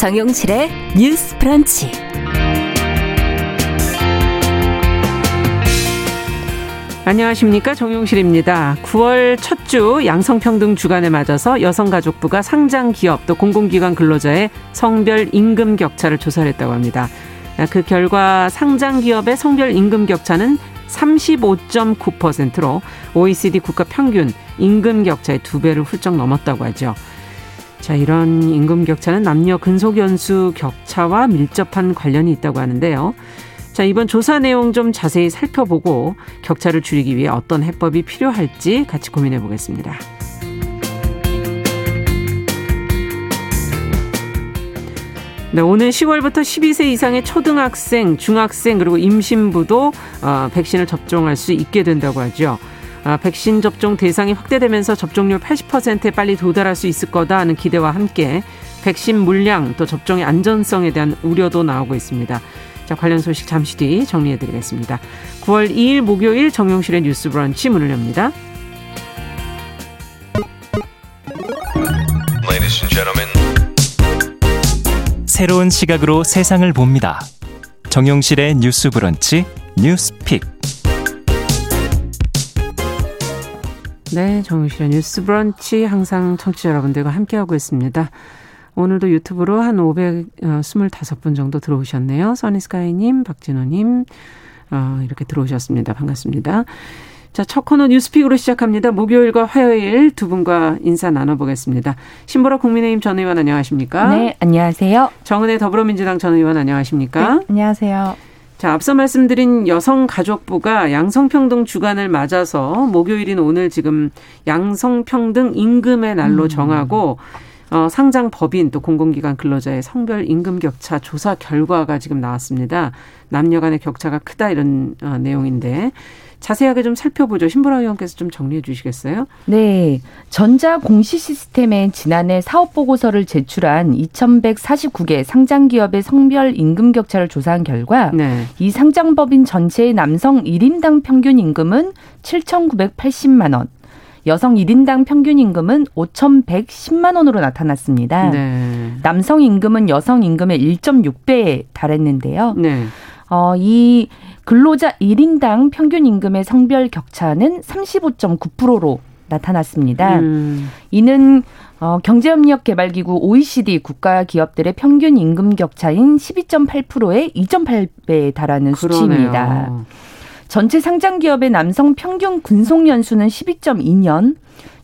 정용실의 뉴스 프런치. 안녕하십니까 정용실입니다. 9월 첫 주 양성평등 주간에 맞아서 여성가족부가 상장 기업 또 공공기관 근로자의 성별 임금 격차를 조사를 했다고 합니다. 그 결과 상장 기업의 성별 임금 격차는 35.9%로 OECD 국가 평균 임금 격차의 두 배를 훌쩍 넘었다고 하죠. 자, 이런 임금 격차는 남녀 근속 연수 격차와 밀접한 관련이 있다고 하는데요. 자, 이번 조사 내용 좀 자세히 살펴보고 격차를 줄이기 위해 어떤 해법이 필요할지 같이 고민해 보겠습니다. 네, 오늘 10월부터 12세 이상의 초등학생, 중학생 그리고 임신부도 어, 백신을 접종할 수 있게 된다고 하죠. 아, 백신 접종 대상이 확대되면서 접종률 80%에 빨리 도달할 수 있을 거다 하는 기대와 함께 백신 물량 또 접종의 안전성에 대한 우려도 나오고 있습니다. 자, 관련 소식 잠시 뒤 정리해 드리겠습니다. 9월 2일 목요일 정용실의 뉴스 브런치 문을 엽니다. 새로운 시각으로 세상을 봅니다. 정용실의 뉴스 브런치 뉴스 픽. 네, 정용실의 뉴스 브런치 항상 청취자 여러분들과 함께하고 있습니다. 오늘도 유튜브로 한 525분 정도 들어오셨네요. 써니스카이님, 박진호님, 어, 이렇게 들어오셨습니다. 반갑습니다. 자, 첫 코너 뉴스픽으로 시작합니다. 목요일과 화요일 두 분과 인사 나눠보겠습니다. 신보라 국민의힘 전 의원 안녕하십니까? 네, 안녕하세요. 정은혜 더불어민주당 전 의원 안녕하십니까? 네, 안녕하세요. 자, 앞서 말씀드린 여성가족부가 양성평등 주간을 맞아서 목요일인 오늘 지금 양성평등 임금의 날로 음. 정하고 어, 상장 법인 또 공공기관 근로자의 성별 임금 격차 조사 결과가 지금 나왔습니다. 남녀 간의 격차가 크다 이런 어, 내용인데 자세하게 좀 살펴보죠. 신보라 의원께서 좀 정리해 주시겠어요? 네. 전자 공시 시스템에 지난해 사업 보고서를 제출한 2,149개 상장 기업의 성별 임금 격차를 조사한 결과 네. 이 상장 법인 전체의 남성 1인당 평균 임금은 7,980만 원, 여성 1인당 평균 임금은 5,110만 원으로 나타났습니다. 네. 남성 임금은 여성 임금의 1.6배에 달했는데요. 네. 어, 이 근로자 1인당 평균 임금의 성별 격차는 35.9%로 나타났습니다. 음. 이는 어, 경제협력개발기구 OECD 국가 기업들의 평균 임금 격차인 12.8%의 2.8배에 달하는 그러네요. 수치입니다. 전체 상장 기업의 남성 평균 근속 연수는 12.2년,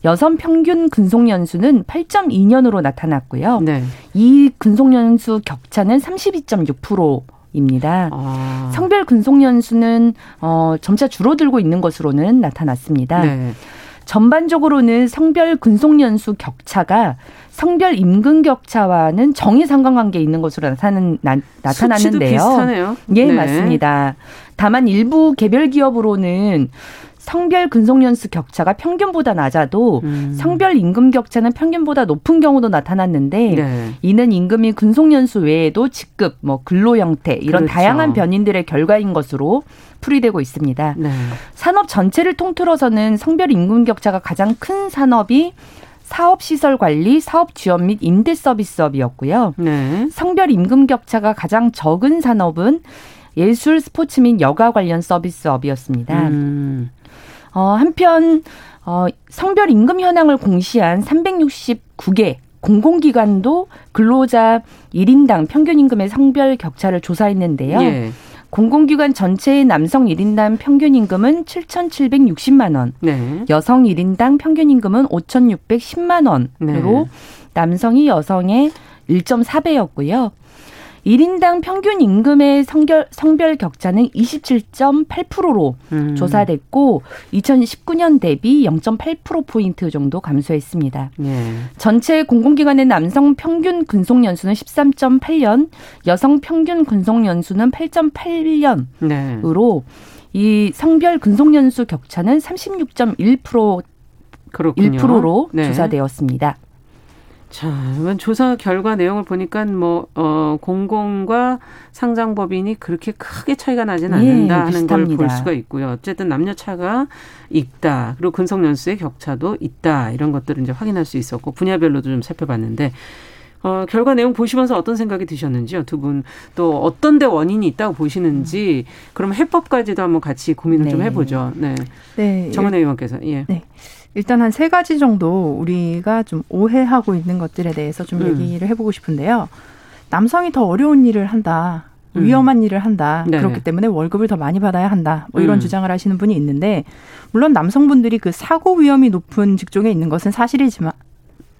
여성 평균 근속 연수는 8.2년으로 나타났고요. 네. 이 근속 연수 격차는 32.6%. 입니다. 아. 성별 근속 연수는 어, 점차 줄어들고 있는 것으로는 나타났습니다. 네. 전반적으로는 성별 근속 연수 격차가 성별 임금 격차와는 정의 상관관계에 있는 것으로 나타는, 나, 타났는데요 비슷하네요. 예, 네. 맞습니다. 다만 일부 개별 기업으로는 성별 근속연수 격차가 평균보다 낮아도 음. 성별 임금 격차는 평균보다 높은 경우도 나타났는데 네. 이는 임금이 근속연수 외에도 직급, 뭐 근로 형태 이런 그렇죠. 다양한 변인들의 결과인 것으로 풀이되고 있습니다. 네. 산업 전체를 통틀어서는 성별 임금 격차가 가장 큰 산업이 사업시설 관리, 사업 지원 및 임대 서비스업이었고요. 네. 성별 임금 격차가 가장 적은 산업은 예술, 스포츠 및 여가 관련 서비스업이었습니다. 음. 어, 한편 어, 성별 임금 현황을 공시한 369개 공공기관도 근로자 1인당 평균 임금의 성별 격차를 조사했는데요. 예. 공공기관 전체의 남성 1인당 평균 임금은 7,760만 원, 네. 여성 1인당 평균 임금은 5,610만 원으로 네. 남성이 여성의 1.4배였고요. 1인당 평균 임금의 성별, 성별 격차는 27.8%로 음. 조사됐고 2019년 대비 0.8%포인트 정도 감소했습니다. 예. 전체 공공기관의 남성 평균 근속 연수는 13.8년, 여성 평균 근속 연수는 8.8년으로 네. 이 성별 근속 연수 격차는 36.1% 그렇군요. 1%로 네. 조사되었습니다. 자, 이번 조사 결과 내용을 보니까 뭐, 어, 공공과 상장법인이 그렇게 크게 차이가 나진 예, 않는다 예, 하는 걸 볼 수가 있고요. 어쨌든 남녀 차가 있다. 그리고 근속 연수의 격차도 있다. 이런 것들을 이제 확인할 수 있었고, 분야별로도 좀 살펴봤는데, 어, 결과 내용 보시면서 어떤 생각이 드셨는지요? 두 분 또 어떤 데 원인이 있다고 보시는지 그럼 해법까지도 한번 같이 고민을 네. 좀 해보죠. 네. 네. 정은혜 의원께서 예. 네. 일단 한 세 가지 정도 우리가 좀 오해하고 있는 것들에 대해서 좀 음. 얘기를 해보고 싶은데요. 남성이 더 어려운 일을 한다. 음. 위험한 일을 한다. 네. 그렇기 때문에 월급을 더 많이 받아야 한다. 뭐 이런 음. 주장을 하시는 분이 있는데 물론 남성분들이 그 사고 위험이 높은 직종에 있는 것은 사실이지만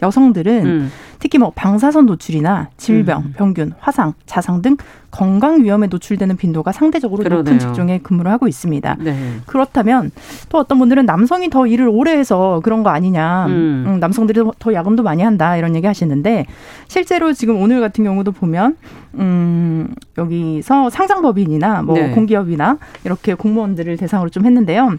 여성들은 음. 특히 뭐 방사선 노출이나 질병, 음. 병균, 화상, 자상 등 건강 위험에 노출되는 빈도가 상대적으로 그러네요. 높은 직종에 근무를 하고 있습니다. 네. 그렇다면 또 어떤 분들은 남성이 더 일을 오래 해서 그런 거 아니냐, 음. 음, 남성들이 더 야근도 많이 한다 이런 얘기 하시는데 실제로 지금 오늘 같은 경우도 보면 음 여기서 상장법인이나 뭐 네. 공기업이나 이렇게 공무원들을 대상으로 좀 했는데요.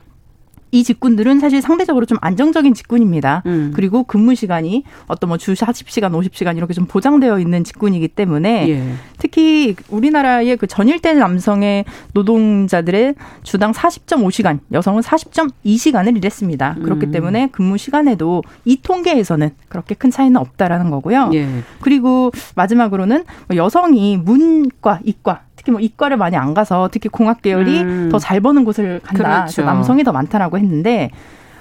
이 직군들은 사실 상대적으로 좀 안정적인 직군입니다. 음. 그리고 근무 시간이 어떤 뭐주 40시간, 50시간 이렇게 좀 보장되어 있는 직군이기 때문에 예. 특히 우리나라의 그 전일대 남성의 노동자들의 주당 40.5시간, 여성은 40.2시간을 일했습니다. 그렇기 음. 때문에 근무 시간에도 이 통계에서는 그렇게 큰 차이는 없다라는 거고요. 예. 그리고 마지막으로는 뭐 여성이 문과, 이과 특히 뭐 이과를 많이 안 가서 특히 공학 계열이 음. 더잘 버는 곳을 간다. 그렇죠. 남성이 더 많다라고 했는데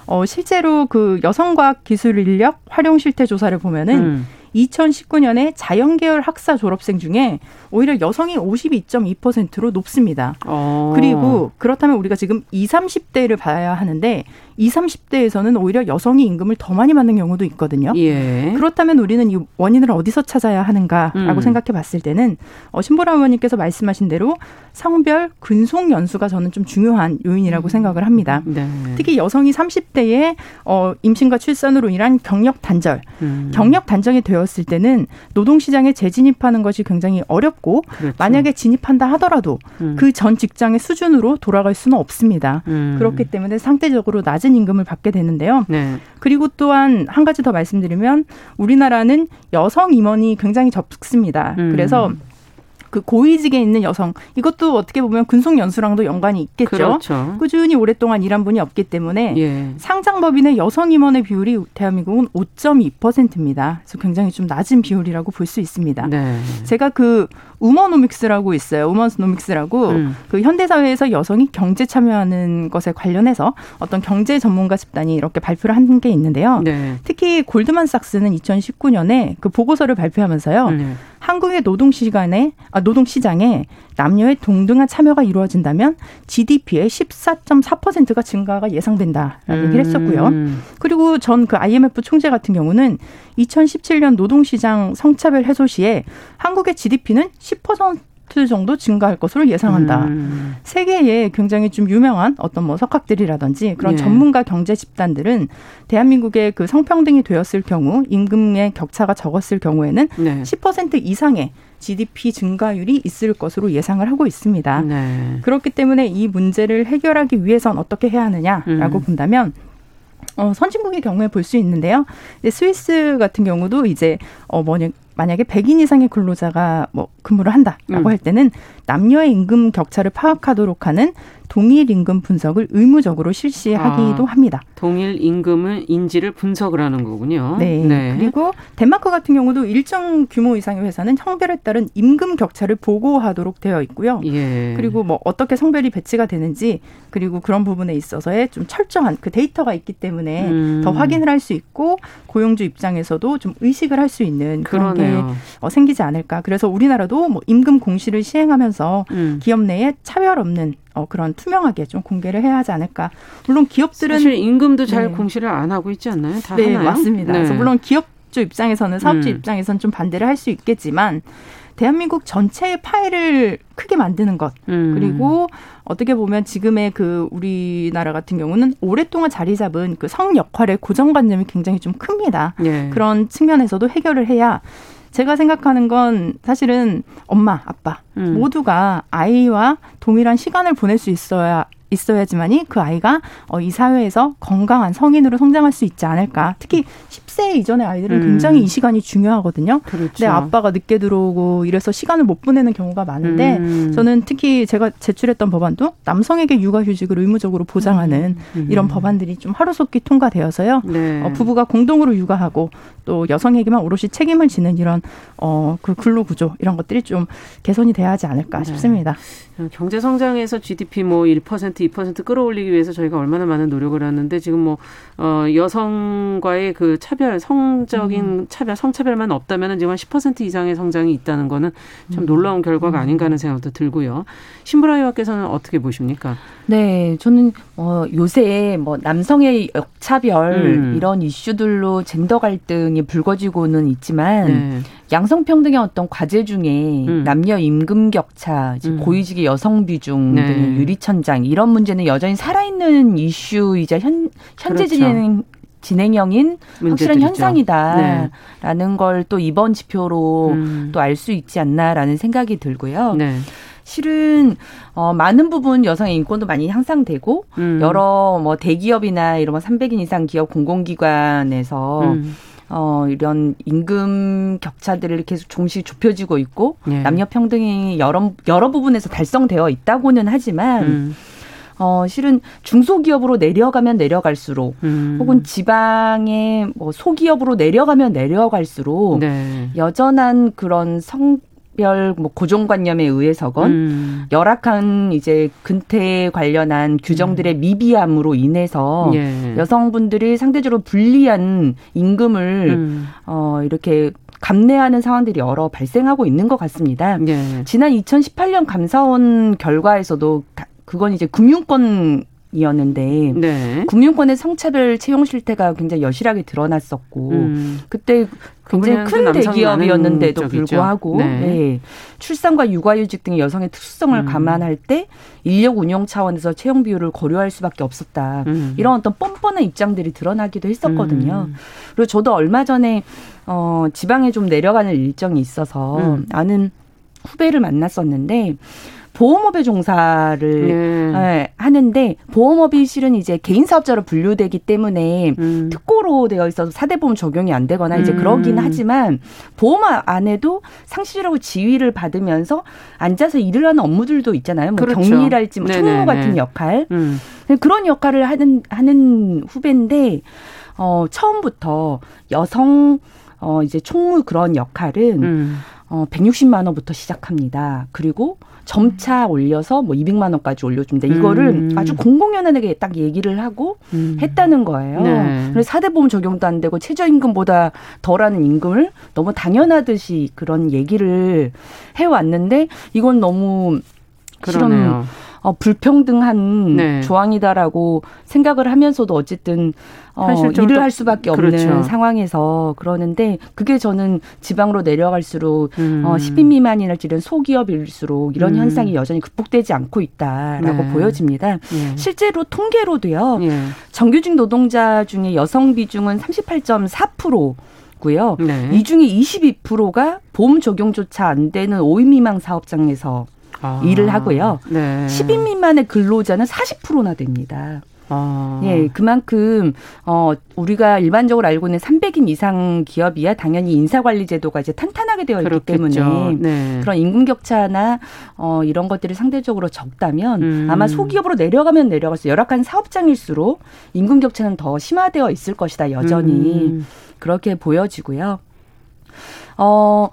어 실제로 그 여성과학 기술 인력 활용 실태 조사를 보면은 음. 2019년에 자연계열 학사 졸업생 중에 오히려 여성이 52.2%로 높습니다. 어. 그리고 그렇다면 우리가 지금 20, 30대를 봐야 하는데 20, 30대에서는 오히려 여성이 임금을 더 많이 받는 경우도 있거든요. 예. 그렇다면 우리는 이 원인을 어디서 찾아야 하는가라고 음. 생각해 봤을 때는 어, 신보라 의원님께서 말씀하신 대로 성별 근속 연수가 저는 좀 중요한 요인이라고 음. 생각을 합니다. 네. 특히 여성이 30대에 어, 임신과 출산으로 인한 경력 단절, 음. 경력 단절이 되었을 때는 노동시장에 재진입하는 것이 굉장히 어렵고 그렇죠. 만약에 진입한다 하더라도 음. 그전 직장의 수준으로 돌아갈 수는 없습니다. 음. 그렇기 때문에 상대적으로 낮은 낮은 임금을 받게 되는데요. 네. 그리고 또한 한 가지 더 말씀드리면 우리나라는 여성 임원이 굉장히 적습니다. 음. 그래서 그 고위직에 있는 여성 이것도 어떻게 보면 근속 연수랑도 연관이 있겠죠. 그렇죠. 꾸준히 오랫동안 일한 분이 없기 때문에 예. 상장법인의 여성 임원의 비율이 대한민국은 5.2%입니다. 그래서 굉장히 좀 낮은 비율이라고 볼 수 있습니다. 네. 제가 그 우머노믹스라고 있어요. 우먼스노믹스라고 음. 그 현대 사회에서 여성이 경제 참여하는 것에 관련해서 어떤 경제 전문가 집단이 이렇게 발표를 한 게 있는데요. 네. 특히 골드만삭스는 2019년에 그 보고서를 발표하면서요. 네. 한국의 노동 시간에 아, 노동 시장에 남녀의 동등한 참여가 이루어진다면 GDP의 14.4%가 증가가 예상된다라는 음. 얘기를 했었고요. 그리고 전 그 IMF 총재 같은 경우는 2017년 노동 시장 성차별 해소 시에 한국의 GDP는 10% 정도 증가할 것으로 예상한다. 음. 세계에 굉장히 좀 유명한 어떤 뭐 석학들이라든지 그런 예. 전문가 경제 집단들은 대한민국의 그 성평등이 되었을 경우 임금의 격차가 적었을 경우에는 네. 10% 이상의 GDP 증가율이 있을 것으로 예상을 하고 있습니다. 네. 그렇기 때문에 이 문제를 해결하기 위해선 어떻게 해야 하느냐라고 음. 본다면 어, 선진국의 경우에 볼 수 있는데요. 스위스 같은 경우도 이제 어 뭐냐 만약에 100인 이상의 근로자가 뭐 근무를 한다라고 음. 할 때는 남녀의 임금 격차를 파악하도록 하는 동일 임금 분석을 의무적으로 실시하기도 아, 합니다. 동일 임금을 인지를 분석을 하는 거군요. 네. 네. 그리고 덴마크 같은 경우도 일정 규모 이상의 회사는 성별에 따른 임금 격차를 보고하도록 되어 있고요. 예. 그리고 뭐 어떻게 성별이 배치가 되는지 그리고 그런 부분에 있어서의 좀 철저한 그 데이터가 있기 때문에 음. 더 확인을 할 수 있고 고용주 입장에서도 좀 의식을 할 수 있는 그런 그러네요. 게 어, 생기지 않을까. 그래서 우리나라도 뭐 임금 공시를 시행하면서 음. 기업 내에 차별 없는 어, 그런 투명하게 좀 공개를 해야 하지 않을까. 물론 기업들은 사실 임금도 잘 네. 공시를 안 하고 있지 않나요? 다 네, 하나요? 맞습니다. 네. 그래서 물론 기업주 입장에서는 사업주 음. 입장에서는 좀 반대를 할 수 있겠지만 대한민국 전체의 파일을 크게 만드는 것 음. 그리고 어떻게 보면 지금의 그 우리나라 같은 경우는 오랫동안 자리 잡은 그 성 역할의 고정관념이 굉장히 좀 큽니다. 예. 그런 측면에서도 해결을 해야 제가 생각하는 건 사실은 엄마, 아빠 음. 모두가 아이와 동일한 시간을 보낼 수 있어야 있어야지만이 그 아이가 어, 이 사회에서 건강한 성인으로 성장할 수 있지 않을까. 특히 10세 이전의 아이들은 음. 굉장히 이 시간이 중요하거든요. 그렇죠. 내 아빠가 늦게 들어오고 이래서 시간을 못 보내는 경우가 많은데 음. 저는 특히 제가 제출했던 법안도 남성에게 육아휴직을 의무적으로 보장하는 음. 음. 이런 법안들이 좀 하루속히 통과되어서요. 네. 어, 부부가 공동으로 육아하고 또 여성에게만 오롯이 책임을 지는 이런 어, 그 근로구조 이런 것들이 좀 개선이 돼야 하지 않을까 네. 싶습니다. 경제 성장에서 GDP 뭐 1%, 2% 끌어올리기 위해서 저희가 얼마나 많은 노력을 하는데 지금 뭐 어, 여성과의 그 차별, 성적인 음. 차별, 성차별만 없다면은 지금 한 10% 이상의 성장이 있다는 거는 참 음. 놀라운 결과가 아닌가 하는 생각도 들고요. 신브라 의원께서는 어떻게 보십니까? 네, 저는 어, 요새 뭐 남성의 역차별 음. 이런 이슈들로 젠더 갈등이 불거지고는 있지만 네. 양성평등의 어떤 과제 중에 음. 남녀 임금 격차, 음. 고위직의 여성 비중 네. 등의 유리천장 이런 문제는 여전히 살아있는 이슈이자 현, 현재 그렇죠. 진행 진행형인 확실한 현상이다라는 네. 걸또 이번 지표로 음. 또알 수 있지 않나라는 생각이 들고요. 네. 실은 어 많은 부분 여성의 인권도 많이 향상되고 음. 여러 뭐 대기업이나 이런 뭐 300인 이상 기업 공공기관에서 음. 어, 이런 임금 격차들을 계속 종시 좁혀지고 있고 예. 남녀 평등이 여러 여러 부분에서 달성되어 있다고는 하지만 음. 어, 실은 중소기업으로 내려가면 내려갈수록 음. 혹은 지방의 뭐 소기업으로 내려가면 내려갈수록 네. 여전한 그런 성 별, 뭐, 고정관념에 의해서건, 음. 열악한 이제 근태 관련한 규정들의 음. 미비함으로 인해서 예. 여성분들이 상대적으로 불리한 임금을, 음. 어, 이렇게 감내하는 상황들이 여러 발생하고 있는 것 같습니다. 예. 지난 2018년 감사원 결과에서도 그건 이제 금융권 이었는데 네. 금융권의 성차별 채용 실태가 굉장히 여실하게 드러났었고 음. 그때 굉장히 큰 대기업이었는데도 불구하고 네. 네. 출산과 육아휴직 등의 여성의 특수성을 음. 감안할 때 인력 운영 차원에서 채용 비율을 고려할 수밖에 없었다. 음. 이런 어떤 뻔뻔한 입장들이 드러나기도 했었거든요. 음. 그리고 저도 얼마 전에 어 지방에 좀 내려가는 일정이 있어서 음. 아는 후배를 만났었는데 보험업에 종사를 네. 네, 하는데 보험업이 실은 이제 개인 사업자로 분류되기 때문에 음. 특고로 되어 있어서 사대보험 적용이 안 되거나 이제 음. 그러긴 하지만 보험 안에도 상시라고 지위를 받으면서 앉아서 일을 하는 업무들도 있잖아요. 뭐 그렇죠. 경리랄지 뭐 총무 같은 역할 음. 그런 역할을 하는 하는 후배인데 어 처음부터 여성 어 이제 총무 그런 역할은 음. 어 160만 원부터 시작합니다. 그리고 점차 올려서 뭐 200만 원까지 올려준다. 이거를 음. 아주 공공연하게 딱 얘기를 하고 음. 했다는 거예요. 네. 그래서 사대보험 적용도 안 되고 최저임금보다 덜하는 임금을 너무 당연하듯이 그런 얘기를 해왔는데 이건 너무 그러네요. 어, 불평등한 네. 조항이다라고 생각을 하면서도 어쨌든 어, 일을 할 수밖에 없는 그렇죠. 상황에서 그러는데 그게 저는 지방으로 내려갈수록 음. 어, 10인 미만이나 지른 소기업일수록 이런 음. 현상이 여전히 극복되지 않고 있다라고 네. 보여집니다. 예. 실제로 통계로도요. 예. 정규직 노동자 중에 여성 비중은 38.4%. 고요. 네. 이 중에 22%가 보험 적용조차 안 되는 5인 미만 사업장에서 아, 일을 하고요. 네. 10인 미만의 근로자는 40%나 됩니다. 아. 예, 그만큼 어 우리가 일반적으로 알고 있는 300인 이상 기업이야 당연히 인사 관리 제도가 이제 탄탄하게 되어 있기 그렇겠죠. 때문에 네. 그런 임금 격차나 어 이런 것들이 상대적으로 적다면 음. 아마 소기업으로 내려가면 내려가서 열악한 사업장일수록 임금 격차는 더 심화되어 있을 것이다 여전히 음. 그렇게 보여지고요. 어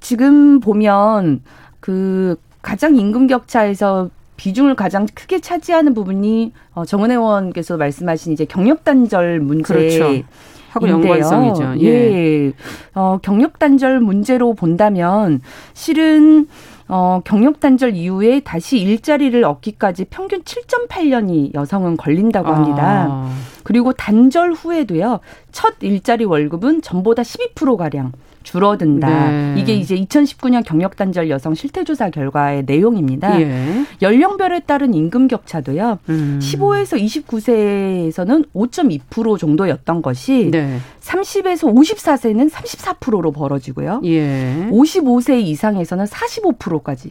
지금 보면 그 가장 임금 격차에서 비중을 가장 크게 차지하는 부분이 어, 정은 의원께서 말씀하신 이제 경력 단절 문제. 그렇죠. 하고 연관성이죠. 예. 예. 어, 경력 단절 문제로 본다면 실은 어, 경력 단절 이후에 다시 일자리를 얻기까지 평균 7.8년이 여성은 걸린다고 합니다. 아. 그리고 단절 후에도요. 첫 일자리 월급은 전보다 12%가량 줄어든다. 네. 이게 이제 2019년 경력 단절 여성 실태 조사 결과의 내용입니다. 예. 연령별에 따른 임금 격차도요. 음. 15에서 29세에서는 5.2% 정도였던 것이 네. 30에서 54세는 34%로 벌어지고요. 예. 55세 이상에서는 45%까지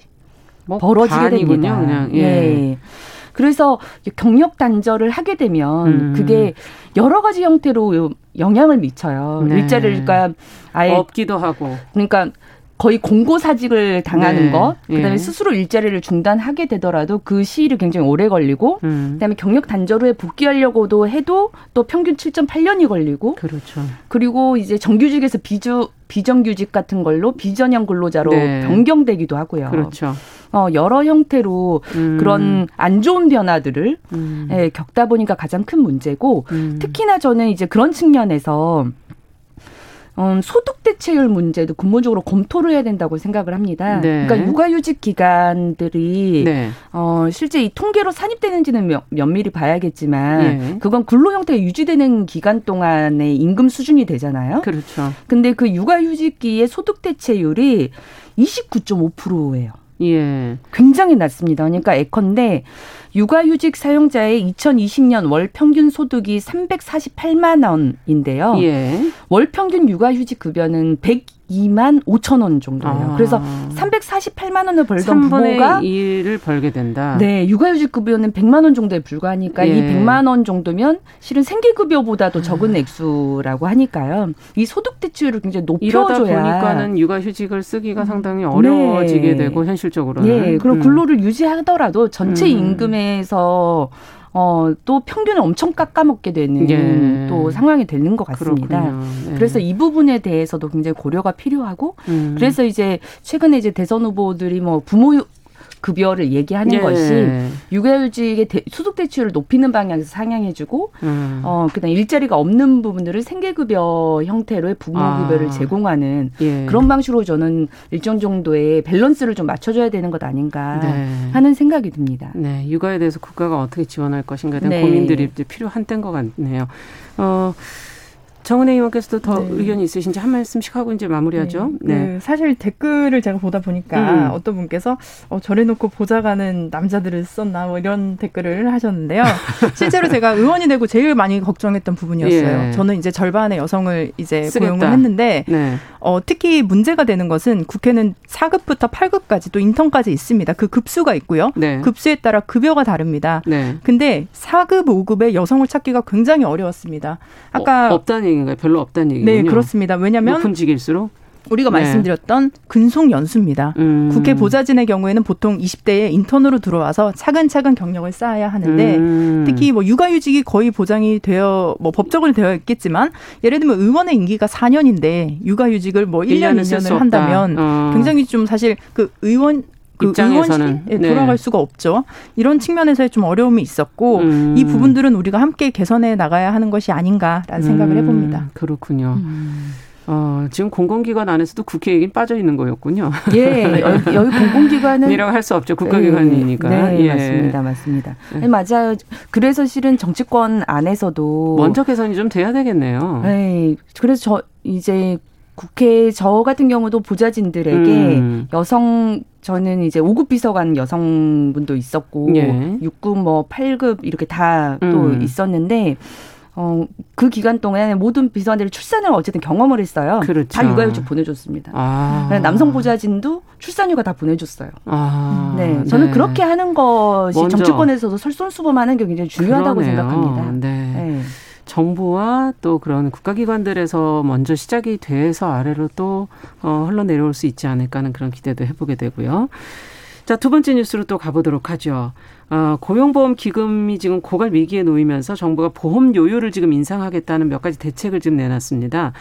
뭐 벌어지게 됩니다. 그냥. 예. 예. 그래서 경력 단절을 하게 되면 음. 그게 여러 가지 형태로 영향을 미쳐요. 네. 일자리가 그러니까 아예 없기도 하고. 그러니까 거의 공고사직을 당하는 네. 것, 그다음에 예. 스스로 일자리를 중단하게 되더라도 그 시일이 굉장히 오래 걸리고, 음. 그다음에 경력 단절 후에 복귀하려고도 해도 또 평균 7.8년이 걸리고, 그렇죠. 그리고 이제 정규직에서 비주 비정규직 같은 걸로 비전형 근로자로 네. 변경되기도 하고요. 그렇죠. 어, 여러 형태로 음. 그런 안 좋은 변화들을 음. 예, 겪다 보니까 가장 큰 문제고, 음. 특히나 저는 이제 그런 측면에서 음, 소득 대체율 문제도 근본적으로 검토를 해야 된다고 생각을 합니다. 네. 그러니까 육아휴직 기간들이 네. 어, 실제 이 통계로 산입되는지는 면, 면밀히 봐야겠지만 네. 그건 근로 형태가 유지되는 기간 동안의 임금 수준이 되잖아요. 그렇죠. 근데 그 육아휴직기의 소득 대체율이 29.5%예요. 예. 굉장히 낮습니다. 그러니까 에컨대 육아휴직 사용자의 2020년 월 평균 소득이 348만 원인데요. 예. 월 평균 육아휴직 급여는 100 2만 5천 원 정도예요. 아. 그래서 348만 원을 벌던 부모가 1을 벌게 된다. 네, 육아휴직 급여는 100만 원 정도에 불과하니까 예. 이 100만 원 정도면 실은 생계 급여보다도 적은 아. 액수라고 하니까요. 이 소득 대출을 굉장히 높여줘야 보니까는 육아휴직을 쓰기가 상당히 어려워지게 네. 되고 현실적으로는. 네, 그리고 음. 근로를 유지하더라도 전체 음. 임금 에서 어, 또 평균을 엄청 깎아먹게 되는 예. 또 상황이 되는 것 같습니다. 네. 그래서 이 부분에 대해서도 굉장히 고려가 필요하고, 음. 그래서 이제 최근에 이제 대선 후보들이 뭐 부모 급여를 얘기하는 예. 것이 육아휴직의 소득 대출을 높이는 방향에서 상향해주고 음. 어 그다음 일자리가 없는 부분들을 생계급여 형태로의 부모급여를 아. 제공하는 예. 그런 방식으로 저는 일정 정도의 밸런스를 좀 맞춰줘야 되는 것 아닌가 네. 하는 생각이 듭니다. 네, 육아에 대해서 국가가 어떻게 지원할 것인가에 대한 네. 고민들이 필요한 때인 것 같네요. 어. 정은혜 의원께서도 더 네. 의견이 있으신지 한 말씀씩 하고 이제 마무리하죠. 네. 네. 네. 사실 댓글을 제가 보다 보니까 음. 어떤 분께서 어, 저래놓고 보좌관은 남자들을 썼나 뭐 이런 댓글을 하셨는데요. 실제로 제가 의원이 되고 제일 많이 걱정했던 부분이었어요. 예. 저는 이제 절반의 여성을 이제 쓰겠다. 고용을 했는데 네. 어, 특히 문제가 되는 것은 국회는 4급부터 8급까지 또 인턴까지 있습니다. 그 급수가 있고요. 네. 급수에 따라 급여가 다릅니다. 네. 근데 4급, 5급에 여성을 찾기가 굉장히 어려웠습니다. 아까 어, 없다는 얘기인가요? 별로 없다는 얘기군요. 네, 그렇습니다. 왜냐하면 높은 직일수록 우리가 네. 말씀드렸던 근속 연수입니다. 음. 국회 보좌진의 경우에는 보통 20대에 인턴으로 들어와서 차근차근 경력을 쌓아야 하는데 음. 특히 뭐 육아휴직이 거의 보장이 되어 뭐 법적으로 되어 있겠지만 예를 들면 의원의 임기가 4년인데 육아휴직을 뭐 1년 2년을 한다면 어. 굉장히 좀 사실 그 의원 그 입장에서는 네. 돌아갈 수가 없죠. 이런 측면에서의 좀 어려움이 있었고 음. 이 부분들은 우리가 함께 개선해 나가야 하는 것이 아닌가라는 생각을 음. 해봅니다. 그렇군요. 음. 어, 지금 공공기관 안에서도 국회 얘기는 빠져 있는 거였군요. 예, 여기, 여기 공공기관은 이라고 할 수 없죠. 국가기관이니까. 네, 네 예. 맞습니다, 맞습니다. 네. 맞아요. 그래서 실은 정치권 안에서도 먼저 개선이 좀 돼야 되겠네요. 네, 그래서 저 이제 국회 저 같은 경우도 보좌진들에게 음. 여성 저는 이제 5급 비서관 여성분도 있었고 예. 6급 뭐 8급 이렇게 다또 음. 있었는데 어, 그 기간 동안에 모든 비서관들이 출산을 어쨌든 경험을 했어요. 그렇죠. 다 육아휴직 보내줬습니다. 아. 남성 보좌진도 출산휴가 다 보내줬어요. 아. 네, 저는 네. 그렇게 하는 것이 먼저. 정치권에서도 설선수범하는 게 굉장히 중요하다고 그러네요. 생각합니다. 네. 네. 정부와 또 그런 국가기관들에서 먼저 시작이 돼서 아래로 또 어, 흘러내려올 수 있지 않을까 하는 그런 기대도 해보게 되고요. 자, 두 번째 뉴스로 또 가보도록 하죠. 어, 고용보험 기금이 지금 고갈 위기에 놓이면서 정부가 보험 요율을 지금 인상하겠다는 몇 가지 대책을 지금 내놨습니다.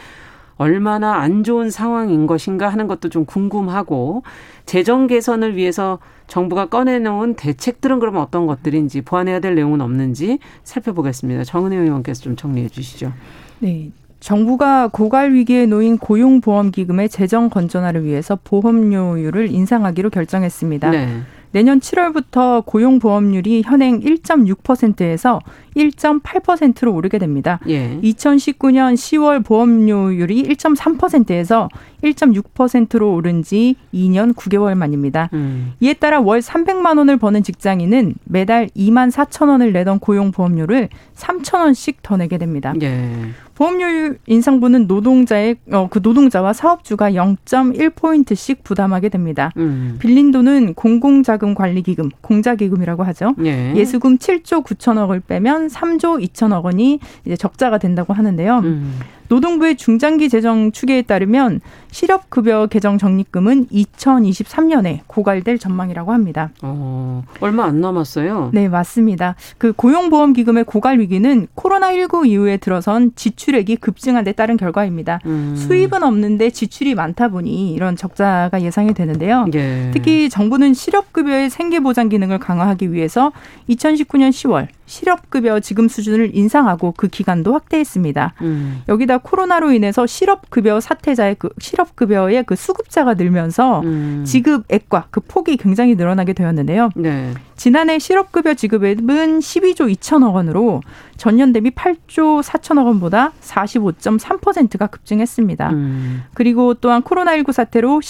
얼마나 안 좋은 상황인 것인가 하는 것도 좀 궁금하고 재정 개선을 위해서 정부가 꺼내놓은 대책들은 그러면 어떤 것들인지 보완해야 될 내용은 없는지 살펴보겠습니다. 정은혜 의원께서 좀 정리해 주시죠. 네. 정부가 고갈 위기에 놓인 고용보험기금의 재정 건전화를 위해서 보험료율을 인상하기로 결정했습니다. 네. 내년 7월부터 고용보험률이 현행 1.6%에서 1.8%로 오르게 됩니다. 예. 2019년 10월 보험료율이 1.3%에서 1.6%로 오른 지 2년 9개월 만입니다. 음. 이에 따라 월 300만 원을 버는 직장인은 매달 2만 4천 원을 내던 고용보험료를 3천 원씩 더 내게 됩니다. 예. 보험료율 인상분은 노동자의 어, 그 노동자와 사업주가 0.1포인트씩 부담하게 됩니다. 음. 빌린 돈은 공공자금 관리 기금, 공자 기금이라고 하죠. 예. 예수금 7조 9천억을 빼면 3조 2천억 원이 이제 적자가 된다고 하는데요. 음. 노동부의 중장기 재정 추계에 따르면 실업급여 개정 적립금은 2023년에 고갈될 전망이라고 합니다. 어, 얼마 안 남았어요? 네, 맞습니다. 그 고용보험기금의 고갈 위기는 코로나19 이후에 들어선 지출액이 급증한 데 따른 결과입니다. 음. 수입은 없는데 지출이 많다 보니 이런 적자가 예상이 되는데요. 예. 특히 정부는 실업급여의 생계보장 기능을 강화하기 위해서 2019년 10월 실업급여 지금 수준을 인상하고 그 기간도 확대했습니다. 음. 여기다 코로나로 인해서 실업급여 사태자의 그 실업 급여의 그 수급자가 늘면서 음. 지급액과 그 폭이 굉장히 늘어나게 되었는데요. 네. 지난해 실업급여 지급액은 12조 2천억 원으로 전년 대비 8조 4천억 원보다 45.3%가 급증했습니다. 음. 그리고 또한 코로나19 사태로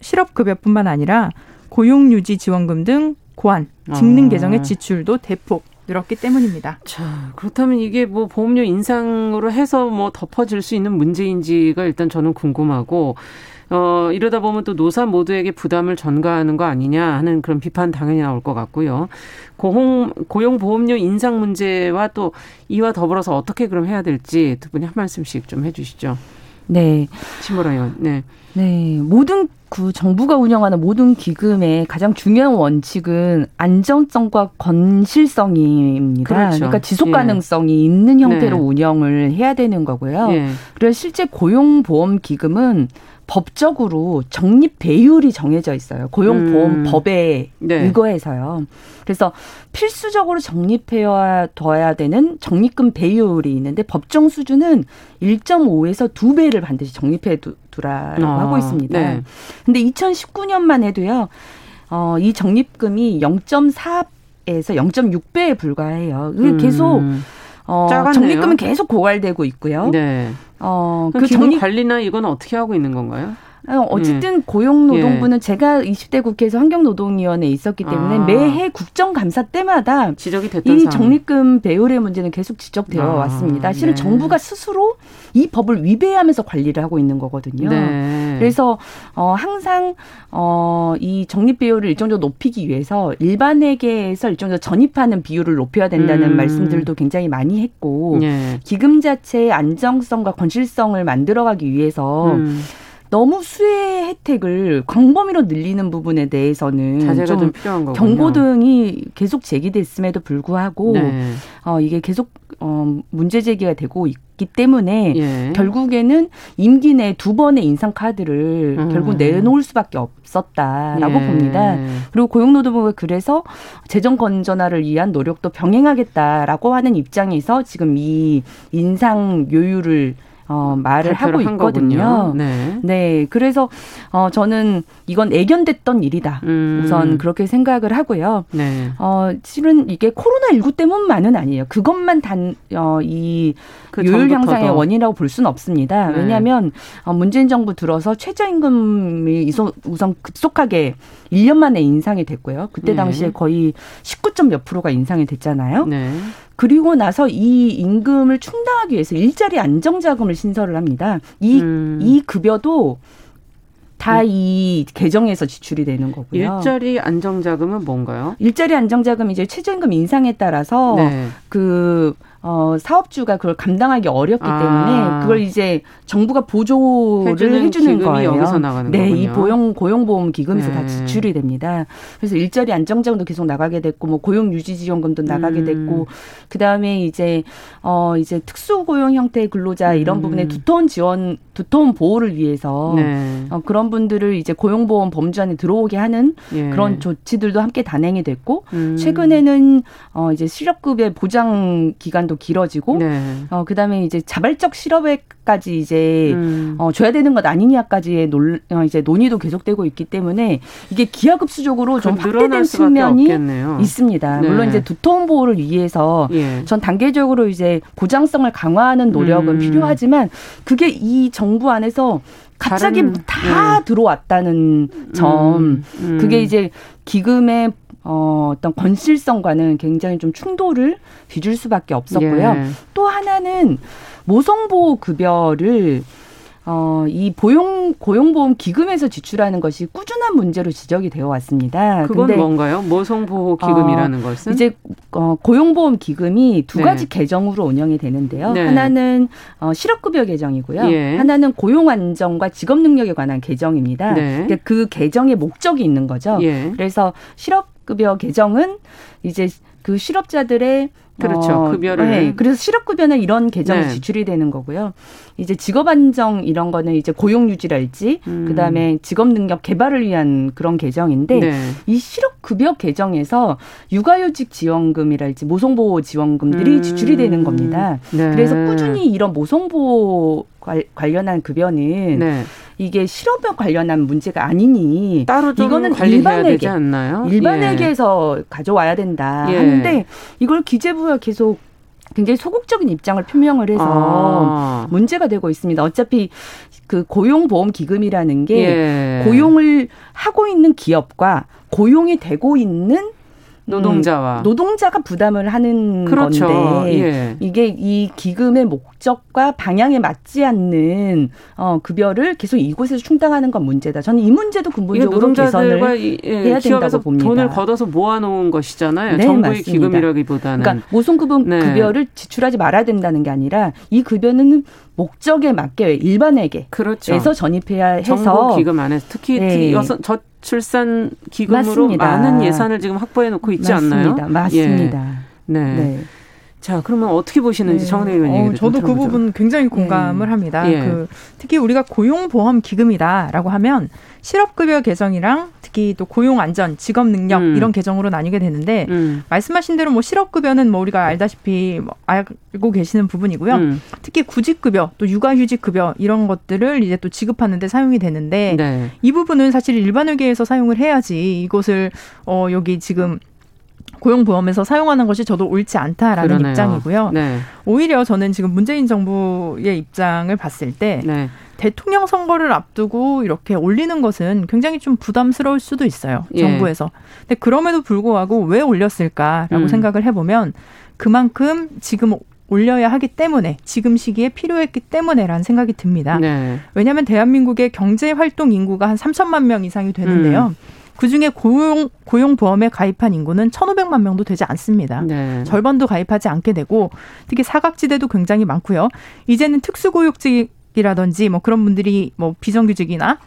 실업급여뿐만 아니라 고용유지 지원금 등 고안, 직능 개정의 아. 지출도 대폭 늘었기 때문입니다. 자, 그렇다면 이게 뭐 보험료 인상으로 해서 뭐 덮어질 수 있는 문제인지가 일단 저는 궁금하고 어, 이러다 보면 또 노사 모두에게 부담을 전가하는 거 아니냐 하는 그런 비판 당연히 나올 것 같고요. 고용, 고용보험료 인상 문제와 또 이와 더불어서 어떻게 그럼 해야 될지 두 분이 한 말씀씩 좀 해주시죠. 네. 의원, 네. 네. 모든 그 정부가 운영하는 모든 기금의 가장 중요한 원칙은 안정성과 건실성입니다. 그렇죠. 그러니까 지속 예. 가능성이 예. 있는 형태로 네. 운영을 해야 되는 거고요. 예. 그래서 실제 고용보험 기금은 법적으로 적립 배율이 정해져 있어요. 고용보험법에 음. 네. 의거해서요. 그래서 필수적으로 적립해야 둬야 되는 적립금 배율이 있는데 법정 수준은 1.5에서 2배를 반드시 적립해 두라고 아, 하고 있습니다. 네. 근데 2019년만 해도요. 어, 이 적립금이 0.4에서 0.6배에 불과해요. 음. 계속 어, 적립금은 계속 고갈되고 있고요. 네. 어, 그 적립 관리나 이건 어떻게 하고 있는 건가요? 어, 어쨌든 예. 고용노동부는 예. 제가 20대 국회에서 환경노동위원회에 있었기 때문에 아. 매해 국정감사 때마다 지적이 됐던 이 적립금 배율의 문제는 계속 지적되어 아. 왔습니다. 실은 네. 정부가 스스로 이 법을 위배하면서 관리를 하고 있는 거거든요. 네. 그래서 어, 항상 어, 이 적립 비율을 일정 정도 높이기 위해서 일반회계에서 일정 정도 전입하는 비율을 높여야 된다는 음. 말씀들도 굉장히 많이 했고 네. 기금 자체의 안정성과 건실성을 만들어가기 위해서 음. 너무 수혜 혜택을 광범위로 늘리는 부분에 대해서는 자제가 좀, 좀. 경고등이 계속 제기됐음에도 불구하고 네. 어, 이게 계속 어, 문제 제기가 되고 있기 때문에 예. 결국에는 임기 내 두 번의 인상 카드를 음. 결국 내놓을 수밖에 없었다라고 예. 봅니다. 그리고 고용노동부가 그래서 재정 건전화를 위한 노력도 병행하겠다라고 하는 입장에서 지금 이 인상 요율을 어, 말을 하고 있거든요. 네. 네. 그래서 어, 저는 이건 애견됐던 일이다. 음. 우선 그렇게 생각을 하고요. 네. 어, 실은 이게 코로나19 때문만은 아니에요. 그것만 단, 어, 이 그 요율 향상의 원인이라고 볼 수는 없습니다. 네. 왜냐하면 어, 문재인 정부 들어서 최저임금이 우선 급속하게 1년 만에 인상이 됐고요. 그때 네. 당시에 거의 19점 몇 프로가 인상이 됐잖아요. 네. 그리고 나서 이 임금을 충당하기 위해서 일자리 안정자금을 신설을 합니다. 이, 음. 이 급여도 다이 음. 계정에서 지출이 되는 거고요. 일자리 안정자금은 뭔가요? 일자리 안정자금 이제 최저임금 인상에 따라서 네. 그 어, 사업주가 그걸 감당하기 어렵기 아. 때문에 그걸 이제 정부가 보조를 해주는, 해주는 거예요. 여기서 나가는 네, 거군요. 이 보용 고용보험 기금에서 네. 다 지출이 됩니다. 그래서 일자리 안정자금도 계속 나가게 됐고, 뭐 고용 유지 지원금도 나가게 음. 됐고, 그 다음에 이제 어 이제 특수 고용 형태의 근로자 이런 음. 부분에 두터운 지원, 두터운 보호를 위해서 네. 어, 그런 분들을 이제 고용보험 범주 안에 들어오게 하는 예. 그런 조치들도 함께 단행이 됐고, 음. 최근에는 어 이제 실업급여 보장 기간도 기간도 길어지고 네. 어 그다음에 이제 자발적 실업에까지 이제 음. 어 줘야 되는 것 아니냐까지의 논 어, 이제 논의도 계속되고 있기 때문에 이게 기하급수적으로 좀 확대된 측면이 없겠네요. 있습니다. 네. 물론 이제 두터운 보호를 위해서 예. 전 단계적으로 이제 보장성을 강화하는 노력은 음. 필요하지만 그게 이 정부 안에서 갑자기 다른, 다 네. 들어왔다는 점. 음, 음. 그게 이제 기금의 어, 어떤 건실성과는 굉장히 좀 충돌을 빚을 수밖에 없었고요. 예. 또 하나는 모성보호 급여를 어, 이 보용, 고용보험 기금에서 지출하는 것이 꾸준한 문제로 지적이 되어 왔습니다. 그건 근데, 뭔가요? 모성보호 기금이라는 어, 것은? 이제, 어, 고용보험 기금이 두 네. 가지 계정으로 운영이 되는데요. 네. 하나는, 어, 실업급여 계정이고요. 예. 하나는 고용안정과 직업능력에 관한 계정입니다. 네. 그러니까 그 계정의 목적이 있는 거죠. 예. 그래서 실업 급여 계정은 이제 그 실업자들의 그렇죠. 어, 급여를. 네. 그래서 실업급여는 이런 계정이 네. 지출이 되는 거고요. 이제 직업 안정 이런 거는 이제 고용 유지랄지 음. 그 다음에 직업 능력 개발을 위한 그런 계정인데 네. 이 실업급여 계정에서 육아휴직 지원금이랄지 모성보호 지원금들이 음. 지출이 되는 겁니다. 네. 그래서 꾸준히 이런 모성보호 관련한 급여는 네. 이게 실업에 관련한 문제가 아니니 따로 이거는 일반에게 않나요? 일반에게서 예. 가져와야 된다 예. 하는데 이걸 기재부가 계속 굉장히 소극적인 입장을 표명을 해서 아. 문제가 되고 있습니다. 어차피 그 고용보험 기금이라는 게 예. 고용을 하고 있는 기업과 고용이 되고 있는 노동자와 음, 노동자가 부담을 하는 그렇죠. 건데 예. 이게 이 기금의 목적과 방향에 맞지 않는 어, 급여를 계속 이곳에서 충당하는 건 문제다. 저는 이 문제도 근본적으로 개선을 이, 예, 해야 된다고 봅니다. 돈을 걷어서 모아놓은 것이잖아요. 네, 정부의 맞습니다. 기금이라기보다는 그러니까 모성급여 네. 급여를 지출하지 말아야 된다는 게 아니라 이 급여는 목적에 맞게 일반에게 그렇죠. 에서 전입해야 해서 정부 기금 안에서 특히 네. 여성 저 출산 기금으로 맞습니다. 많은 예산을 지금 확보해 놓고 있지 맞습니다. 않나요? 맞습니다. 예. 네. 네. 자, 그러면 어떻게 보시는지 네. 정은혜 의원 얘기 어, 저도 그 부분 굉장히 공감을 네. 합니다. 예. 그 특히 우리가 고용보험 기금이다라고 하면 실업급여 계정이랑 특히 또 고용안전, 직업능력 음. 이런 계정으로 나뉘게 되는데 음. 말씀하신 대로 뭐 실업급여는 뭐 우리가 알다시피 뭐 알고 계시는 부분이고요. 음. 특히 구직급여, 또 육아휴직급여 이런 것들을 이제 또 지급하는데 사용이 되는데 네. 이 부분은 사실 일반 회계에서 사용을 해야지 이것을 어 여기 지금 고용보험에서 사용하는 것이 저도 옳지 않다라는 그러네요. 입장이고요. 네. 오히려 저는 지금 문재인 정부의 입장을 봤을 때 네. 대통령 선거를 앞두고 이렇게 올리는 것은 굉장히 좀 부담스러울 수도 있어요. 예. 정부에서. 근데 그럼에도 불구하고 왜 올렸을까라고 음. 생각을 해보면 그만큼 지금 올려야 하기 때문에 지금 시기에 필요했기 때문에라는 생각이 듭니다. 네. 왜냐하면 대한민국의 경제 활동 인구가 한 3천만 명 이상이 되는데요. 음. 그중에 고용 고용 보험에 가입한 인구는 1,500만 명도 되지 않습니다. 네. 절반도 가입하지 않게 되고 특히 사각지대도 굉장히 많고요. 이제는 특수고용직이라든지 뭐 그런 분들이 뭐 비정규직이나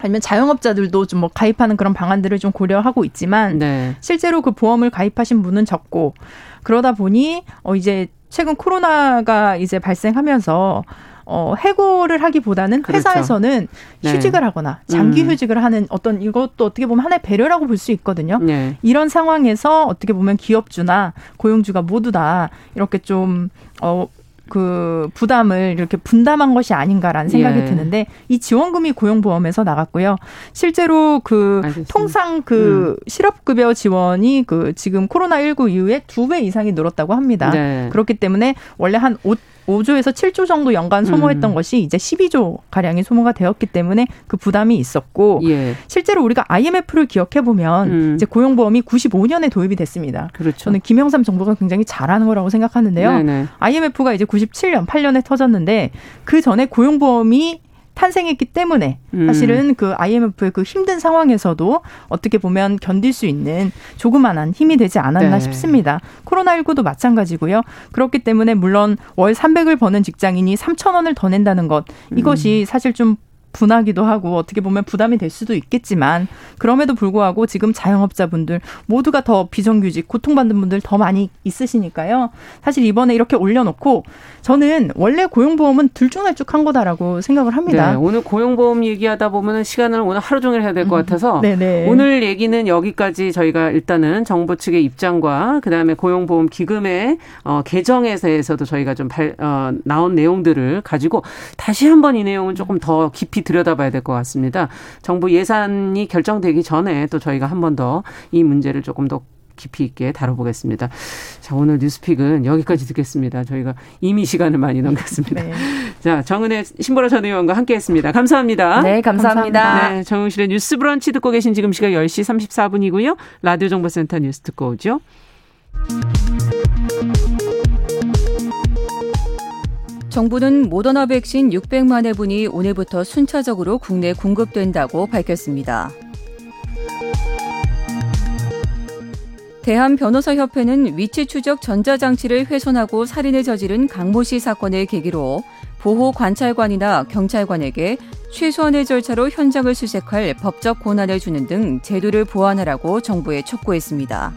아니면 자영업자들도 좀 뭐 가입하는 그런 방안들을 좀 고려하고 있지만 네. 실제로 그 보험을 가입하신 분은 적고 그러다 보니 어 이제 최근 코로나가 이제 발생하면서 어, 해고를 하기보다는 그렇죠. 회사에서는 네. 휴직을 하거나 장기 음. 휴직을 하는 어떤 이것도 어떻게 보면 하나의 배려라고 볼 수 있거든요. 네. 이런 상황에서 어떻게 보면 기업주나 고용주가 모두 다 이렇게 좀, 어, 그 부담을 이렇게 분담한 것이 아닌가라는 생각이 예. 드는데 이 지원금이 고용보험에서 나갔고요. 실제로 그 알겠습니다. 통상 그 음. 실업급여 지원이 그 지금 코로나 19 이후에 두 배 이상이 늘었다고 합니다. 네. 그렇기 때문에 원래 한 5, 5조에서 7조 정도 연간 소모했던 음. 것이 이제 12조 가량이 소모가 되었기 때문에 그 부담이 있었고 예. 실제로 우리가 IMF를 기억해 보면 음. 이제 고용보험이 95년에 도입이 됐습니다. 그렇죠. 저는 김영삼 정부가 굉장히 잘하는 거라고 생각하는데요. 네네. IMF가 이제 97년 8년에 터졌는데 그 전에 고용보험이 탄생했기 때문에 음. 사실은 그 IMF의 그 힘든 상황에서도 어떻게 보면 견딜 수 있는 조그만한 힘이 되지 않았나 네. 싶습니다. 코로나19도 마찬가지고요. 그렇기 때문에 물론 월 300을 버는 직장인이 3천 원을 더 낸다는 것 이것이 음. 사실 좀 분하기도 하고 어떻게 보면 부담이 될 수도 있겠지만 그럼에도 불구하고 지금 자영업자분들 모두가 더 비정규직 고통받는 분들 더 많이 있으시니까요. 사실 이번에 이렇게 올려놓고 저는 원래 고용보험은 들쭉날쭉한 거다라고 생각을 합니다. 네, 오늘 고용보험 얘기하다 보면 시간을 오늘 하루 종일 해야 될것 음, 같아서 네네. 오늘 얘기는 여기까지 저희가 일단은 정부 측의 입장과 그다음에 고용보험 기금의 어, 개정에 대해서도 저희가 좀 발, 어, 나온 내용들을 가지고 다시 한번 이 내용은 조금 더 깊이 깊이 들여다봐야 될 것 같습니다. 정부 예산이 결정되기 전에 또 저희가 한 번 더 이 문제를 조금 더 깊이 있게 다뤄보겠습니다. 자, 오늘 뉴스픽은 여기까지 듣겠습니다. 저희가 이미 시간을 많이 넘겼습니다. 네. 자, 정은혜 신보라 전 의원과 함께 했습니다. 감사합니다. 네, 감사합니다. 감사합니다. 네, 정용실의 뉴스 브런치 듣고 계신 지금 시각 10시 34분이고요. 라디오 정보센터 뉴스 듣고 오죠. 정부는 모더나 백신 600만 회분이 오늘부터 순차적으로 국내 공급된다고 밝혔습니다. 대한변호사협회는 위치 추적 전자장치를 훼손하고 살인을 저지른 강모 씨 사건을 계기로 보호 관찰관이나 경찰관에게 최소한의 절차로 현장을 수색할 법적 권한을 주는 등 제도를 보완하라고 정부에 촉구했습니다.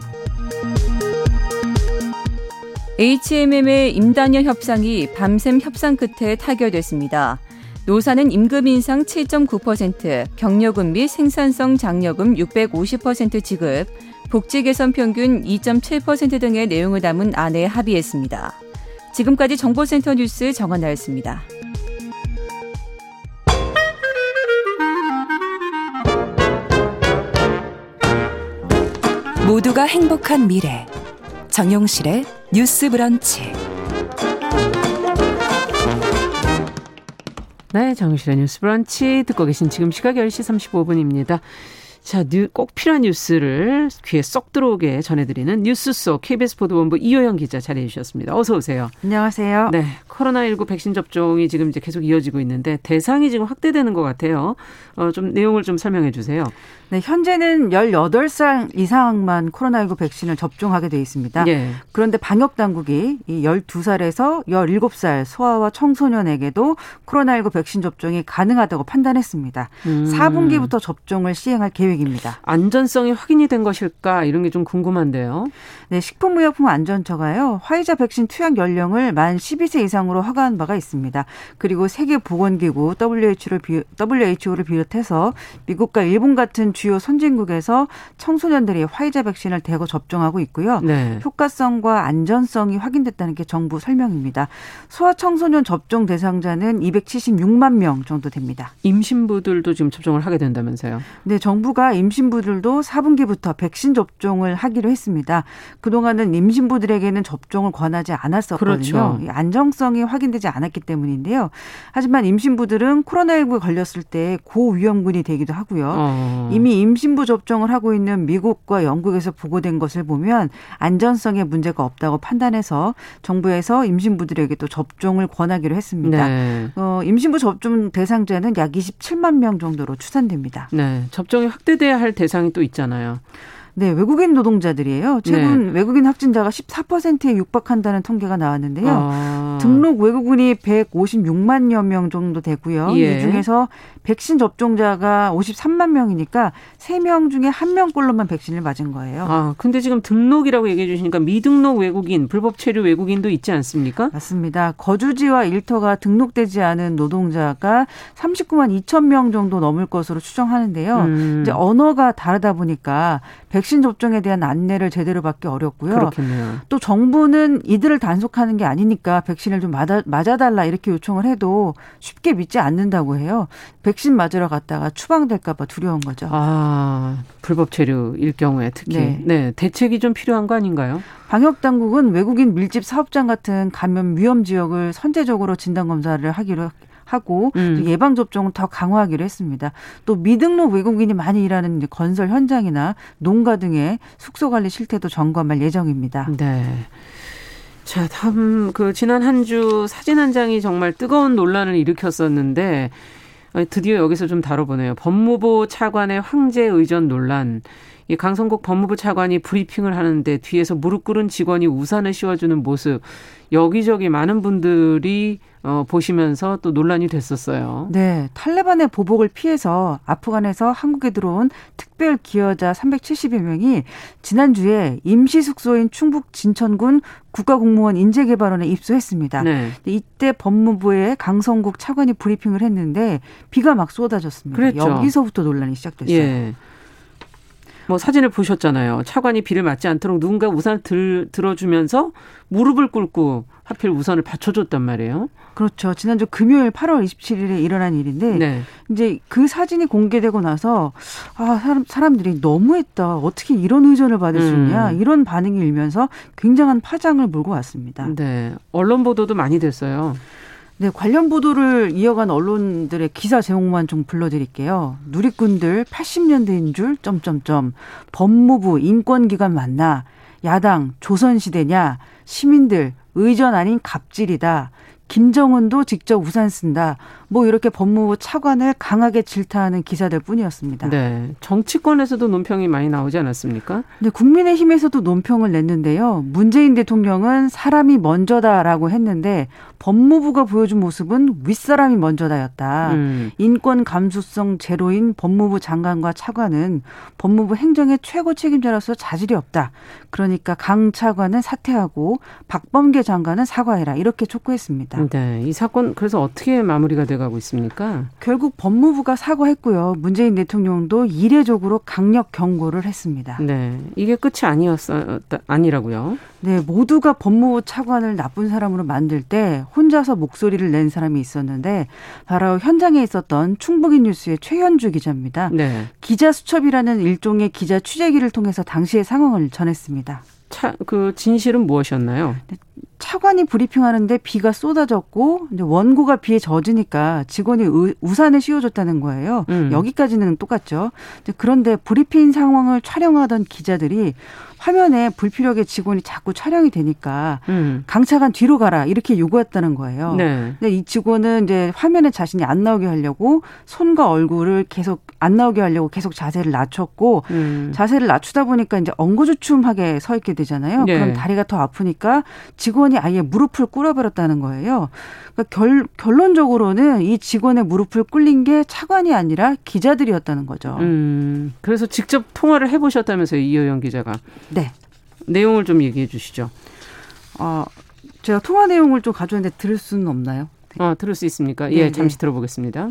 HMM의 임단녀 협상이 밤샘 협상 끝에 타결됐습니다. 노사는 임금 인상 7.9%, 경력금 및 생산성 장려금 650% 지급, 복지 개선 평균 2.7% 등의 내용을 담은 안에 합의했습니다. 지금까지 정보센터 뉴스 정원나였습니다. 모두가 행복한 미래 정용실의 뉴스 브런치. 네, 정용실의 뉴스 브런치 듣고 계신 지금 시각 10시 35분입니다. 자, 꼭 필요한 뉴스를 귀에 쏙 들어오게 전해드리는 뉴스 속 KBS 보도본부 이호영 기자 자리해 주셨습니다. 어서 오세요. 안녕하세요. 네, 코로나19 백신 접종이 지금 이제 계속 이어지고 있는데 대상이 지금 확대되는 것 같아요. 어, 좀 내용을 좀 설명해 주세요. 네, 현재는 18살 이상만 코로나19 백신을 접종하게 돼 있습니다. 예. 그런데 방역 당국이 이 12살에서 17살 소아와 청소년에게도 코로나19 백신 접종이 가능하다고 판단했습니다. 음. 4분기부터 접종을 시행할 계획 입니다. 안전성이 확인이 된 것일까 이런 게 좀 궁금한데요. 네, 식품의약품안전처가요. 화이자 백신 투약 연령을 만 12세 이상으로 허가한 바가 있습니다. 그리고 세계보건기구 WHO를, 비, WHO를 비롯해서 미국과 일본 같은 주요 선진국에서 청소년들이 화이자 백신을 대거 접종하고 있고요. 네. 효과성과 안전성이 확인됐다는 게 정부 설명입니다. 소아청소년 접종 대상자는 276만 명 정도 됩니다. 임신부들도 지금 접종을 하게 된다면서요? 네, 정부가 임신부들도 4분기부터 백신 접종을 하기로 했습니다. 그동안은 임신부들에게는 접종을 권하지 않았었거든요. 그렇죠. 안정성이 확인되지 않았기 때문인데요. 하지만 임신부들은 코로나19에 걸렸을 때 고위험군이 되기도 하고요. 어. 이미 임신부 접종을 하고 있는 미국과 영국에서 보고된 것을 보면 안전성에 문제가 없다고 판단해서 정부에서 임신부들에게 도 접종을 권하기로 했습니다. 네. 어, 임신부 접종 대상자는 약 27만 명 정도로 추산됩니다. 네, 접종이 확대돼야 할 대상이 또 있잖아요. 네, 외국인 노동자들이에요. 최근 네. 외국인 확진자가 14%에 육박한다는 통계가 나왔는데요. 아. 등록 외국인이 156만여 명 정도 되고요. 예. 이 중에서 백신 접종자가 53만 명이니까 3명 중에 1명꼴로만 백신을 맞은 거예요. 아, 근데 지금 등록이라고 얘기해 주시니까 미등록 외국인, 불법 체류 외국인도 있지 않습니까? 맞습니다. 거주지와 일터가 등록되지 않은 노동자가 39만 2천 명 정도 넘을 것으로 추정하는데요. 음. 이제 언어가 다르다 보니까 백신 접종에 대한 안내를 제대로 받기 어렵고요. 그렇겠네요. 또 정부는 이들을 단속하는 게 아니니까 백신을 좀 맞아, 맞아달라 이렇게 요청을 해도 쉽게 믿지 않는다고 해요. 백신 맞으러 갔다가 추방될까봐 두려운 거죠. 아, 불법 체류일 경우에 특히. 네. 네. 대책이 좀 필요한 거 아닌가요? 방역 당국은 외국인 밀집 사업장 같은 감염 위험 지역을 선제적으로 진단 검사를 하기로 하고 음. 예방 접종을 더 강화하기로 했습니다. 또 미등록 외국인이 많이 일하는 건설 현장이나 농가 등의 숙소 관리 실태도 점검할 예정입니다. 네. 자, 다음 그 지난 한 주 사진 한 장이 정말 뜨거운 논란을 일으켰었는데 드디어 여기서 좀 다뤄보네요. 법무부 차관의 황제 의전 논란. 이 강성국 법무부 차관이 브리핑을 하는데 뒤에서 무릎 꿇은 직원이 우산을 씌워주는 모습 여기저기 많은 분들이 어, 보시면서 또 논란이 됐었어요. 네. 탈레반의 보복을 피해서 아프간에서 한국에 들어온 특별 기여자 370여 명이 지난주에 임시 숙소인 충북 진천군 국가공무원 인재개발원에 입소했습니다. 네. 이때 법무부의 강성국 차관이 브리핑을 했는데 비가 막 쏟아졌습니다. 그랬죠. 여기서부터 논란이 시작됐어요. 예. 뭐 사진을 보셨잖아요. 차관이 비를 맞지 않도록 누군가 우산을 들, 들어주면서 무릎을 꿇고 하필 우산을 받쳐줬단 말이에요. 그렇죠. 지난주 금요일 8월 27일에 일어난 일인데 네. 이제 그 사진이 공개되고 나서 아 사람 사람들이 너무했다. 어떻게 이런 의전을 받을 수 있냐 음. 이런 반응이 일면서 굉장한 파장을 몰고 왔습니다. 네, 언론 보도도 많이 됐어요. 네, 관련 보도를 이어간 언론들의 기사 제목만 좀 불러드릴게요. 누리꾼들 80년대인 줄 점점점 법무부 인권기관 만나 야당 조선시대냐 시민들 의전 아닌 갑질이다. 김정은도 직접 우산 쓴다. 뭐 이렇게 법무부 차관을 강하게 질타하는 기사들 뿐이었습니다. 네. 정치권에서도 논평이 많이 나오지 않았습니까? 네, 국민의힘에서도 논평을 냈는데요. 문재인 대통령은 사람이 먼저다라고 했는데 법무부가 보여준 모습은 윗사람이 먼저다였다. 음. 인권 감수성 제로인 법무부 장관과 차관은 법무부 행정의 최고 책임자로서 자질이 없다. 그러니까 강 차관은 사퇴하고 박범계 장관은 사과해라. 이렇게 촉구했습니다. 네. 이 사건 그래서 어떻게 마무리가 되고 가고 있습니까? 결국 법무부가 사과했고요. 문재인 대통령도 이례적으로 강력 경고를 했습니다. 네, 이게 끝이 아니었어 아니라고요? 네, 모두가 법무부 차관을 나쁜 사람으로 만들 때 혼자서 목소리를 낸 사람이 있었는데 바로 현장에 있었던 충북인 뉴스의 최현주 기자입니다. 네. 기자 수첩이라는 일종의 기자 취재기를 통해서 당시의 상황을 전했습니다. 차, 그 진실은 무엇이었나요? 네, 차관이 브리핑하는데 비가 쏟아졌고 원고가 비에 젖으니까 직원이 의, 우산을 씌워줬다는 거예요. 음. 여기까지는 똑같죠. 그런데 브리핑 상황을 촬영하던 기자들이 화면에 불필요하게 직원이 자꾸 촬영이 되니까 음. 강차관 뒤로 가라 이렇게 요구했다는 거예요. 네. 근데 이 직원은 이제 화면에 자신이 안 나오게 하려고 손과 얼굴을 계속 안 나오게 하려고 계속 자세를 낮췄고 음. 자세를 낮추다 보니까 이제 엉거주춤하게 서 있게 되잖아요. 네. 그럼 다리가 더 아프니까 직원이 아예 무릎을 꿇어버렸다는 거예요. 그러니까 결, 결론적으로는 이 직원의 무릎을 꿇린 게 차관이 아니라 기자들이었다는 거죠. 음, 그래서 직접 통화를 해보셨다면서요, 이효영 기자가. 네. 내용을 좀 얘기해 주시죠. 어, 제가 통화 내용을 좀 가져왔는데 들을 수는 없나요? 어, 들을 수 있습니까? 네, 예, 잠시 네. 들어보겠습니다.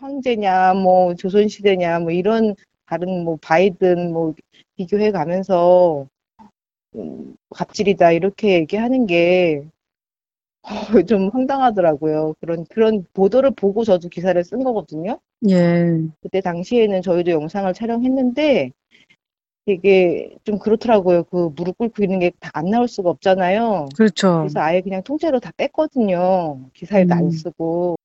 황제냐, 뭐 조선 시대냐, 뭐 이런 다른 뭐 바이든 뭐 비교해 가면서 음, 갑질이다 이렇게 얘기하는 게 어, 좀 황당하더라고요. 그런 그런 보도를 보고 저도 기사를 쓴 거거든요. 예. 그때 당시에는 저희도 영상을 촬영했는데 되게 좀 그렇더라고요. 그 무릎 꿇고 있는 게 다 안 나올 수가 없잖아요. 그렇죠. 그래서 아예 그냥 통째로 다 뺐거든요. 기사에도 음. 안 쓰고.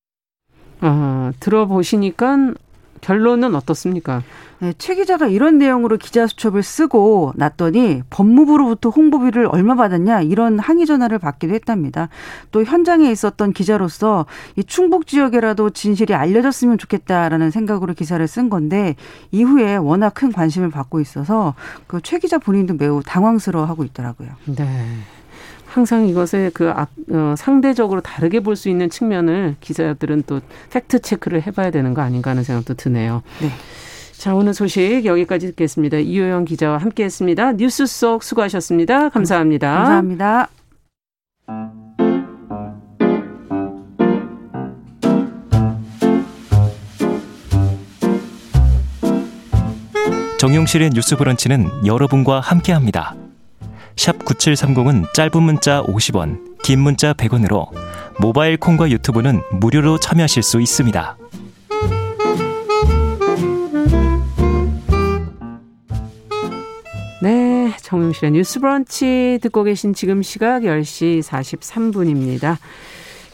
아, 들어보시니까 결론은 어떻습니까? 네, 최 기자가 이런 내용으로 기자 수첩을 쓰고 났더니 법무부로부터 홍보비를 얼마 받았냐 이런 항의 전화를 받기도 했답니다. 또 현장에 있었던 기자로서 이 충북 지역에라도 진실이 알려졌으면 좋겠다라는 생각으로 기사를 쓴 건데 이후에 워낙 큰 관심을 받고 있어서 그 최 기자 본인도 매우 당황스러워하고 있더라고요. 네. 항상 이것을 그 아, 어, 상대적으로 다르게 볼 수 있는 측면을 기자들은 또 팩트 체크를 해봐야 되는 거 아닌가 하는 생각도 드네요. 네. 자, 오늘 소식 여기까지 듣겠습니다. 이효영 기자와 함께 했습니다. 뉴스 속 수고하셨습니다. 감사합니다. 감사합니다. 정용실의 뉴스 브런치는 여러분과 함께 합니다. 샵 9730은 짧은 문자 50원, 긴 문자 100원으로 모바일 콩과 유튜브는 무료로 참여하실 수 있습니다. 네, 정용실의 뉴스 브런치 듣고 계신 지금 시각 10시 43분입니다.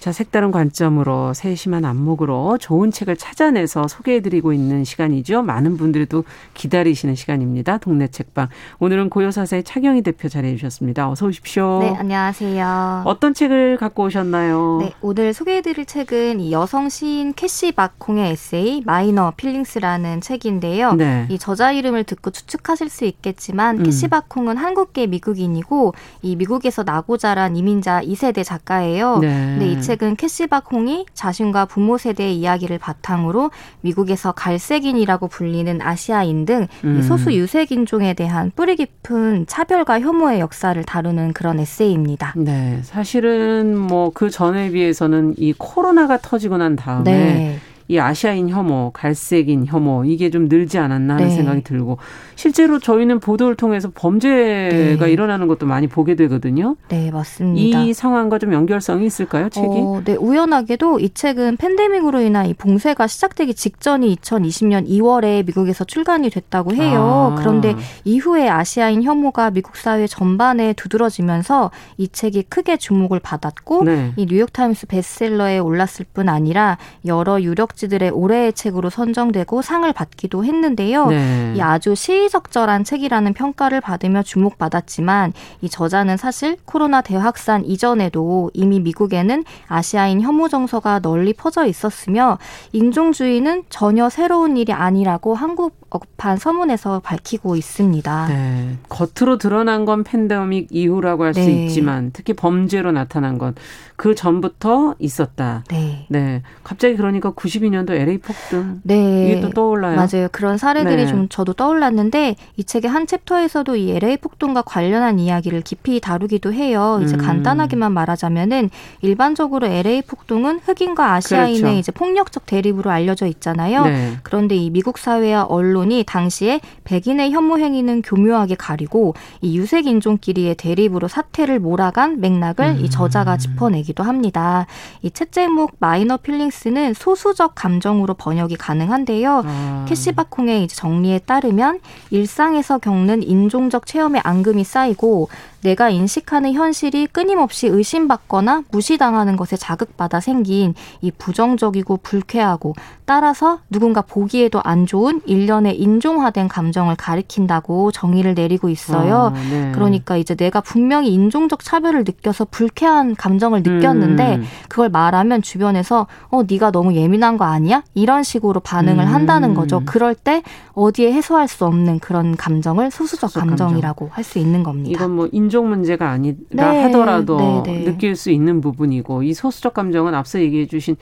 자, 색다른 관점으로 세심한 안목으로 좋은 책을 찾아내서 소개해드리고 있는 시간이죠. 많은 분들이 또 기다리시는 시간입니다. 동네 책방. 오늘은 고요사사의 차경희 대표 자리해 주셨습니다. 어서 오십시오. 네, 안녕하세요. 어떤 책을 갖고 오셨나요? 네, 오늘 소개해드릴 책은 이 여성 시인 캐시 박 홍의 에세이 Minor Feelings라는 책인데요. 네. 이 저자 이름을 듣고 추측하실 수 있겠지만 음. 캐시 박 홍은 한국계 미국인이고 이 미국에서 나고 자란 이민자 2세대 작가예요. 네. 근데 이 책은 캐시 박 홍이 자신과 부모 세대의 이야기를 바탕으로 미국에서 갈색인이라고 불리는 아시아인 등 음. 소수 유색인종에 대한 뿌리 깊은 차별과 혐오의 역사를 다루는 그런 에세이입니다. 네, 사실은 뭐 그 전에 비해서는 이 코로나가 터지고 난 다음에 네. 이 아시아인 혐오, 갈색인 혐오 이게 좀 늘지 않았나 하는 네. 생각이 들고 실제로 저희는 보도를 통해서 범죄가 네. 일어나는 것도 많이 보게 되거든요. 네, 맞습니다. 이 상황과 좀 연결성이 있을까요, 책이? 어, 네, 우연하게도 이 책은 팬데믹으로 인한 이 봉쇄가 시작되기 직전이 2020년 2월에 미국에서 출간이 됐다고 해요. 아. 그런데 이후에 아시아인 혐오가 미국 사회 전반에 두드러지면서 이 책이 크게 주목을 받았고 네. 이 뉴욕타임스 베스트셀러에 올랐을 뿐 아니라 여러 유력 지들의 올해의 책으로 선정되고 상을 받기도 했는데요. 네. 이 아주 시의적절한 책이라는 평가를 받으며 주목받았지만 이 저자는 사실 코로나 대확산 이전에도 이미 미국에는 아시아인 혐오 정서가 널리 퍼져 있었으며 인종주의는 전혀 새로운 일이 아니라고 한국 억판 서문에서 밝히고 있습니다. 네. 겉으로 드러난 건 팬데믹 이후라고 할수 네. 있지만 특히 범죄로 나타난 건 그 전부터 있었다. 네. 네. 갑자기 그러니까 92년도 LA 폭등. 네. 이게 또 떠올라요. 맞아요. 그런 사례들이 네. 좀 저도 떠올랐는데 이 책의 한 챕터에서도 이 LA 폭동과 관련한 이야기를 깊이 다루기도 해요. 이제 음. 간단하게만 말하자면은 일반적으로 LA 폭동은 흑인과 아시아인의 그렇죠. 이제 폭력적 대립으로 알려져 있잖아요. 네. 그런데 이 미국 사회와 언론 언론이 당시에 백인의 혐오 행위는 교묘하게 가리고 이 유색 인종끼리의 대립으로 사태를 몰아간 맥락을 음. 이 저자가 짚어내기도 합니다. 이 책 제목 Minor Feelings는 소수적 감정으로 번역이 가능한데요. 아. 캐시 박 홍의 이제 정리에 따르면 일상에서 겪는 인종적 체험의 앙금이 쌓이고 내가 인식하는 현실이 끊임없이 의심받거나 무시당하는 것에 자극받아 생긴 이 부정적이고 불쾌하고 따라서 누군가 보기에도 안 좋은 일련의 인종화된 감정을 가리킨다고 정의를 내리고 있어요. 아, 네. 그러니까 이제 내가 분명히 인종적 차별을 느껴서 불쾌한 감정을 느꼈는데 음. 그걸 말하면 주변에서 어 네가 너무 예민한 거 아니야? 이런 식으로 반응을 음. 한다는 거죠. 그럴 때 어디에 해소할 수 없는 그런 감정을 소수적, 소수적 감정이라고 할수 있는 겁니다. 이건 뭐 인종 문제가 아니라 네. 하더라도 네, 네. 느낄 수 있는 부분이고 이 소수적 감정은 앞서 얘기해 주신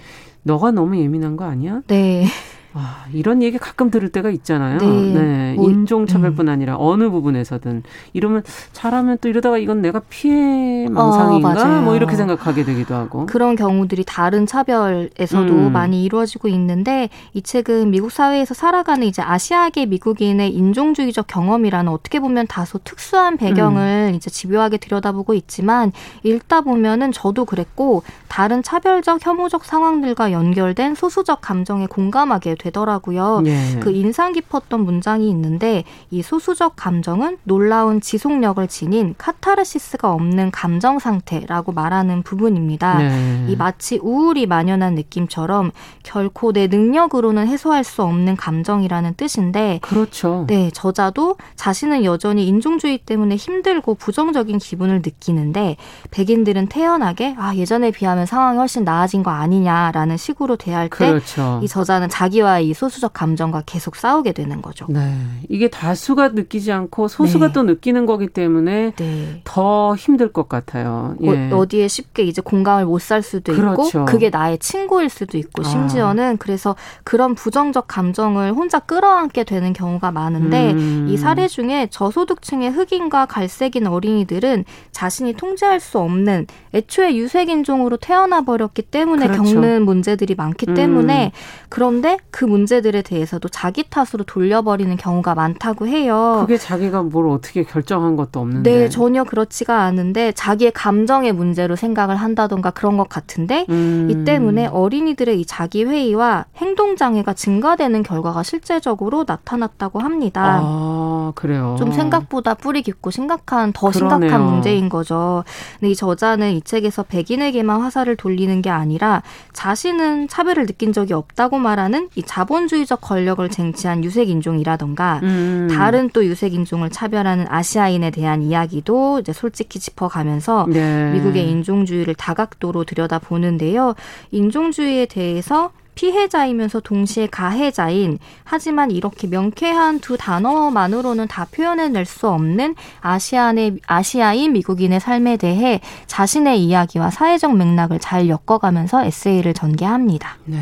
너가 너무 예민한 거 아니야? 네. 아, 이런 얘기 가끔 들을 때가 있잖아요. 네. 네. 뭐, 인종차별뿐 음. 아니라 어느 부분에서든 이러면 잘하면 또 이러다가 이건 내가 피해 망상인가? 어, 뭐 이렇게 생각하게 되기도 하고. 그런 경우들이 다른 차별에서도 음. 많이 이루어지고 있는데 이 책은 미국 사회에서 살아가는 이제 아시아계 미국인의 인종주의적 경험이라는 어떻게 보면 다소 특수한 배경을 음. 이제 집요하게 들여다보고 있지만 읽다 보면은 저도 그랬고 다른 차별적 혐오적 상황들과 연결된 소수적 감정에 공감하게 되더라고요. 예. 그 인상 깊었던 문장이 있는데 이 소수적 감정은 놀라운 지속력을 지닌 카타르시스가 없는 감정 상태라고 말하는 부분입니다. 예. 이 마치 우울이 만연한 느낌처럼 결코 내 능력으로는 해소할 수 없는 감정이라는 뜻인데 그렇죠. 네, 저자도 자신은 여전히 인종주의 때문에 힘들고 부정적인 기분을 느끼는데 백인들은 태연하게 아 예전에 비하면 상황이 훨씬 나아진 거 아니냐라는 식으로 대할 때이 그렇죠. 저자는 자기와 자기와 이 소수적 감정과 계속 싸우게 되는 거죠. 네. 이게 다수가 느끼지 않고 소수가 네. 또 느끼는 거기 때문에 네. 더 힘들 것 같아요. 어, 예. 어, 디에 쉽게 이제 공감을 못 살 수도 그렇죠. 있고 그게 나의 친구일 수도 있고 심지어는 아. 그래서 그런 부정적 감정을 혼자 끌어안게 되는 경우가 많은데 음. 이 사례 중에 저소득층의 흑인과 갈색인 어린이들은 자신이 통제할 수 없는 애초에 유색인종으로 태어나 버렸기 때문에 그렇죠. 겪는 문제들이 많기 때문에 음. 그런데 그 문제들에 대해서도 자기 탓으로 돌려버리는 경우가 많다고 해요. 그게 자기가 뭘 어떻게 결정한 것도 없는데. 네, 전혀 그렇지가 않은데 자기의 감정의 문제로 생각을 한다던가 그런 것 같은데 음. 이 때문에 어린이들의 이 자기 회의와 행동 장애가 증가되는 결과가 실제적으로 나타났다고 합니다. 아, 그래요. 좀 생각보다 뿌리 깊고 심각한 더 그러네요. 심각한 문제인 거죠. 근데 이 저자는 이 책에서 백인에게만 화살을 돌리는 게 아니라 자신은 차별을 느낀 적이 없다고 말하는 이 자본주의적 권력을 쟁취한 유색 인종이라던가 음. 다른 또 유색 인종을 차별하는 아시아인에 대한 이야기도 이제 솔직히 짚어가면서 네. 미국의 인종주의를 다각도로 들여다보는데요. 인종주의에 대해서 피해자이면서 동시에 가해자인 하지만 이렇게 명쾌한 두 단어만으로는 다 표현해낼 수 없는 아시안의 아시아인 미국인의 삶에 대해 자신의 이야기와 사회적 맥락을 잘 엮어가면서 에세이를 전개합니다. 네.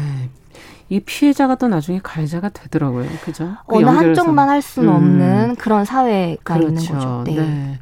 이 피해자가 또 나중에 가해자가 되더라고요. 그죠? 그 어느 한쪽만 할 수는 음. 없는 그런 사회가 그렇죠. 있는 거죠. 네. 네.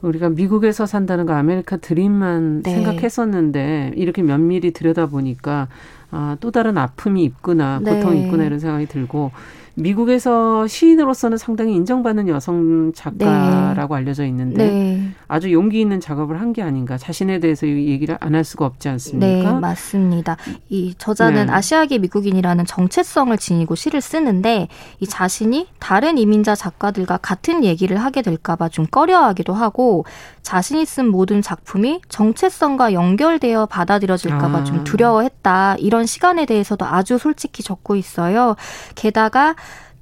우리가 미국에서 산다는 거 아메리카 드림만 네. 생각했었는데 이렇게 면밀히 들여다보니까 아, 또 다른 아픔이 있구나, 네. 고통이 있구나 이런 생각이 들고 미국에서 시인으로서는 상당히 인정받는 여성 작가라고 네. 알려져 있는데 네. 아주 용기 있는 작업을 한 게 아닌가 자신에 대해서 얘기를 안 할 수가 없지 않습니까? 네, 맞습니다. 이 저자는 네. 아시아계 미국인이라는 정체성을 지니고 시를 쓰는데 이 자신이 다른 이민자 작가들과 같은 얘기를 하게 될까봐 좀 꺼려하기도 하고 자신이 쓴 모든 작품이 정체성과 연결되어 받아들여질까봐 아. 좀 두려워했다 이런 시간에 대해서도 아주 솔직히 적고 있어요. 게다가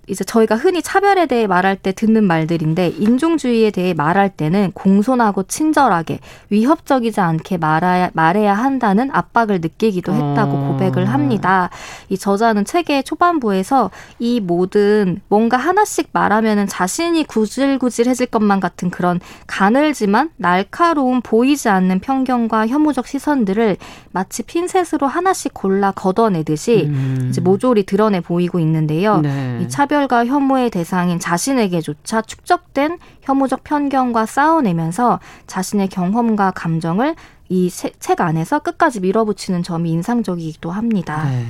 이제 저희가 흔히 차별에 대해 말할 때 듣는 말들인데 인종주의에 대해 말할 때는 공손하고 친절하게 위협적이지 않게 말해야, 말해야 한다는 압박을 느끼기도 했다고 어. 고백을 합니다. 이 저자는 책의 초반부에서 이 모든 뭔가 하나씩 말하면은 자신이 구질구질해질 것만 같은 그런 가늘지만 날카로운 보이지 않는 편견과 혐오적 시선들을 마치 핀셋으로 하나씩 골라 걷어내듯이 음. 이제 모조리 드러내 보이고 있는데요. 네. 이 차별 차별과 혐오의 대상인 자신에게조차 축적된 혐오적 편견과 싸워내면서 자신의 경험과 감정을 이 책 안에서 끝까지 밀어붙이는 점이 인상적이기도 합니다. 네.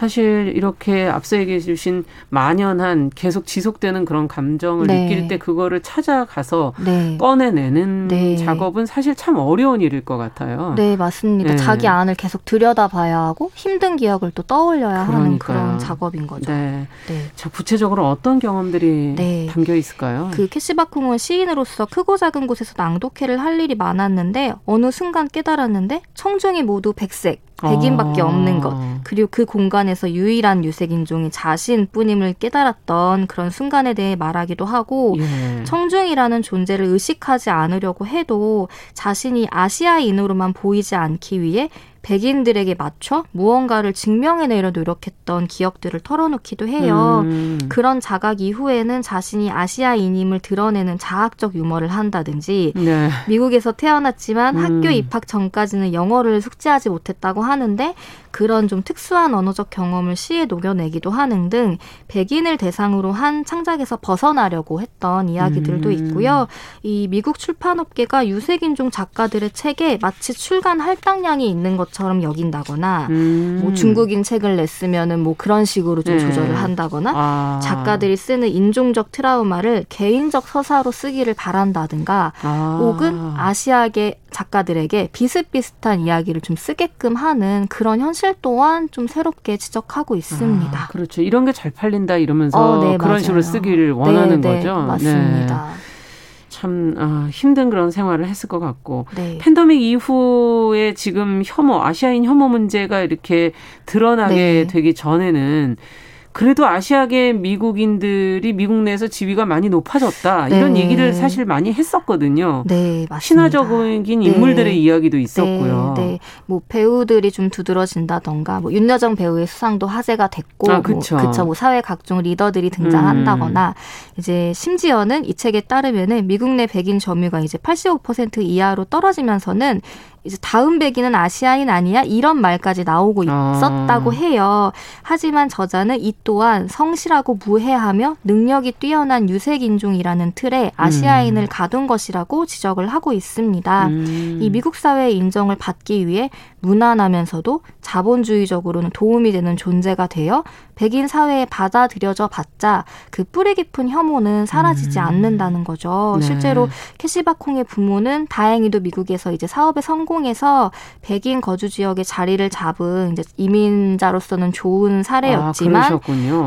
사실 이렇게 앞서 얘기해 주신 만연한 계속 지속되는 그런 감정을 네. 느낄 때 그거를 찾아가서 네. 꺼내내는 네. 작업은 사실 참 어려운 일일 것 같아요. 네, 맞습니다. 네. 자기 안을 계속 들여다봐야 하고 힘든 기억을 또 떠올려야 그러니까요. 하는 그런 작업인 거죠. 네. 네. 자, 구체적으로 어떤 경험들이 네. 담겨 있을까요? 그 캐시바쿵은 시인으로서 크고 작은 곳에서 낭독회를 할 일이 많았는데 어느 순간 깨달았는데 청중이 모두 백색, 백인밖에 아. 없는 것 그리고 그 공간에서 유일한 유색 인종이 자신뿐임을 깨달았던 그런 순간에 대해 말하기도 하고 예. 청중이라는 존재를 의식하지 않으려고 해도 자신이 아시아인으로만 보이지 않기 위해 백인들에게 맞춰 무언가를 증명해내려 노력했던 기억들을 털어놓기도 해요. 음. 그런 자각 이후에는 자신이 아시아인임을 드러내는 자학적 유머를 한다든지 네. 미국에서 태어났지만 음. 학교 입학 전까지는 영어를 숙지하지 못했다고 하는데 그런 좀 특수한 언어적 경험을 시에 녹여내기도 하는 등 백인을 대상으로 한 창작에서 벗어나려고 했던 이야기들도 음. 있고요. 이 미국 출판업계가 유색인종 작가들의 책에 마치 출간 할당량이 있는 것 처럼 여긴다거나 음. 뭐 중국인 책을 냈으면은 뭐 그런 식으로 좀 네. 조절을 한다거나 아. 작가들이 쓰는 인종적 트라우마를 개인적 서사로 쓰기를 바란다든가 아. 혹은 아시아계 작가들에게 비슷비슷한 이야기를 좀 쓰게끔 하는 그런 현실 또한 좀 새롭게 지적하고 있습니다. 아, 그렇죠. 이런 게 잘 팔린다 이러면서 어, 네, 그런 맞아요. 식으로 쓰기를 원하는 네, 네 거죠. 네, 맞습니다. 참 아, 힘든 그런 생활을 했을 것 같고 네. 팬데믹 이후에 지금 혐오 아시아인 혐오 문제가 이렇게 드러나게 네. 되기 전에는 그래도 아시아계 미국인들이 미국 내에서 지위가 많이 높아졌다 이런 네. 얘기를 사실 많이 했었거든요. 네, 맞습니다. 신화적인 네. 인물들의 이야기도 있었고요. 네, 네, 뭐 배우들이 좀 두드러진다던가, 뭐 윤여정 배우의 수상도 화제가 됐고, 아, 그렇죠. 뭐, 그쵸, 뭐 사회 각종 리더들이 등장한다거나, 음. 이제 심지어는 이 책에 따르면은 미국 내 백인 점유가 이제 85% 이하로 떨어지면서는 이제 다음 백인은 아시아인 아니야 이런 말까지 나오고 아. 있었다고 아. 해요. 하지만 저자는 이 또한 성실하고 무해하며 능력이 뛰어난 유색 인종이라는 틀에 아시아인을 음. 가둔 것이라고 지적을 하고 있습니다. 음. 이 미국 사회의 인정을 받기 위해 무난하면서도 자본주의적으로는 도움이 되는 존재가 되어 백인 사회에 받아들여져 봤자 그 뿌리 깊은 혐오는 사라지지 음. 않는다는 거죠. 네. 실제로 캐시바콩의 부모는 다행히도 미국에서 이제 사업에 성공 해서 백인 거주 지역에 자리를 잡은 이제 이민자로서는 좋은 사례였지만 아,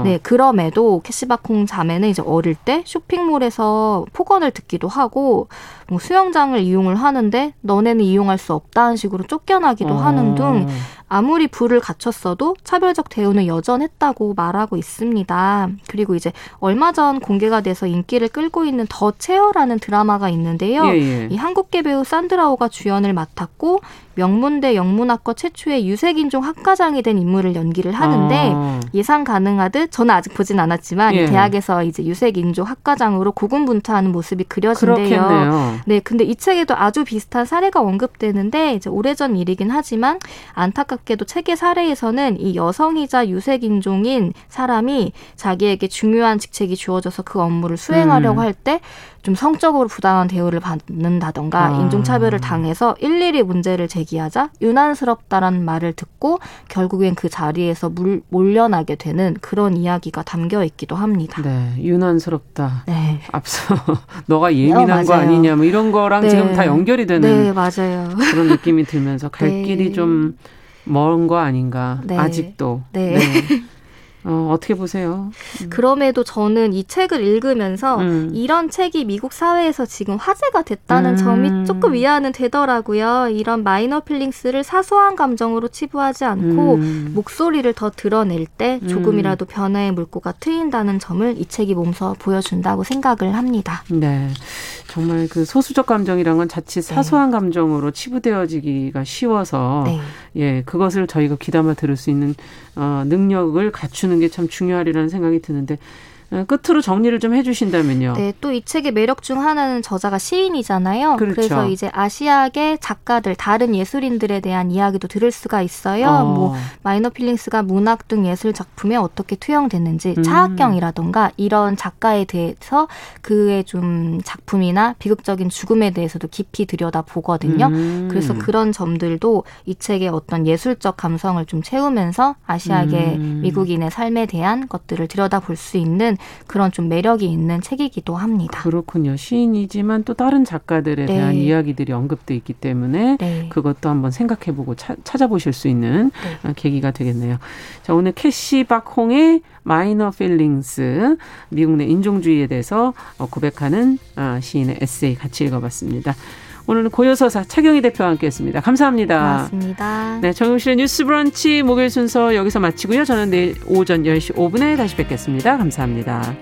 네, 그럼에도 캐시바콩 자매는 이제 어릴 때 쇼핑몰에서 폭언을 듣기도 하고 뭐 수영장을 이용을 하는데 너네는 이용할 수 없다는 식으로 쫓겨나기도 어. 하는 등 아무리 불을 갖췄어도 차별적 대우는 여전했다고 말하고 있습니다. 그리고 이제 얼마 전 공개가 돼서 인기를 끌고 있는 더 체어라는 드라마가 있는데요. 예, 예. 이 한국계 배우 산드라오가 주연을 맡았고 명문대 영문학과 최초의 유색인종 학과장이 된 인물을 연기를 하는데 아. 예상 가능하듯 저는 아직 보진 않았지만 예. 대학에서 이제 유색인종 학과장으로 고군분투하는 모습이 그려진대요. 그렇겠네요. 네, 근데 이 책에도 아주 비슷한 사례가 언급되는데 이제 오래전 일이긴 하지만 안타깝 안타깝게도 책의 사례에서는 이 여성이자 유색 인종인 사람이 자기에게 중요한 직책이 주어져서 그 업무를 수행하려고 음. 할때 좀 성적으로 부당한 대우를 받는다던가 아. 인종차별을 당해서 일일이 문제를 제기하자 유난스럽다라는 말을 듣고 결국엔 그 자리에서 물, 몰려나게 되는 그런 이야기가 담겨 있기도 합니다. 네, 유난스럽다. 네. 앞서 너가 예민한 어, 거 아니냐 뭐 이런 거랑 네. 지금 다 연결이 되는 네, 맞아요. 그런 느낌이 들면서 갈 네. 길이 좀 먼 거 아닌가 네. 아직도. 네. 네. 어, 어떻게 보세요? 음. 그럼에도 저는 이 책을 읽으면서 음. 이런 책이 미국 사회에서 지금 화제가 됐다는 음. 점이 조금 위안은 되더라고요. 이런 Minor Feelings를 사소한 감정으로 치부하지 않고 음. 목소리를 더 드러낼 때 음. 조금이라도 변화의 물꼬가 트인다는 점을 이 책이 몸소 보여준다고 생각을 합니다. 네. 정말 그 소수적 감정이란 건 자칫 네. 사소한 네. 감정으로 치부되어지기가 쉬워서 네. 예, 그것을 저희가 귀담아 들을 수 있는 어, 능력을 갖추는 게 참 중요하리라는 생각이 드는데 어, 끝으로 정리를 좀 해주신다면요. 네, 또 이 책의 매력 중 하나는 저자가 시인이잖아요. 그렇죠. 그래서 이제 아시아계 작가들, 다른 예술인들에 대한 이야기도 들을 수가 있어요. 어. 뭐 Minor Feelings가 문학 등 예술 작품에 어떻게 투영됐는지, 음. 차학경이라던가 이런 작가에 대해서 그의 좀 작품이나 비극적인 죽음에 대해서도 깊이 들여다 보거든요. 음. 그래서 그런 점들도 이 책의 어떤 예술적 감성을 좀 채우면서 아시아계 음. 미국인의 삶에 대한 것들을 들여다 볼 수 있는 그런 좀 매력이 있는 책이기도 합니다. 그렇군요. 시인이지만 또 다른 작가들에 네. 대한 이야기들이 언급돼 있기 때문에 네. 그것도 한번 생각해보고 차, 찾아보실 수 있는 네. 어, 계기가 되겠네요. 자 오늘 캐시 박홍의 Minor Feelings 미국 내 인종주의에 대해서 어, 고백하는 어, 시인의 에세이 같이 읽어봤습니다. 오늘은 고요서사 차경희 대표와 함께했습니다. 감사합니다. 고맙습니다. 네, 정용실의 뉴스 브런치 목요일 순서 여기서 마치고요. 저는 내일 오전 10시 5분에 다시 뵙겠습니다. 감사합니다.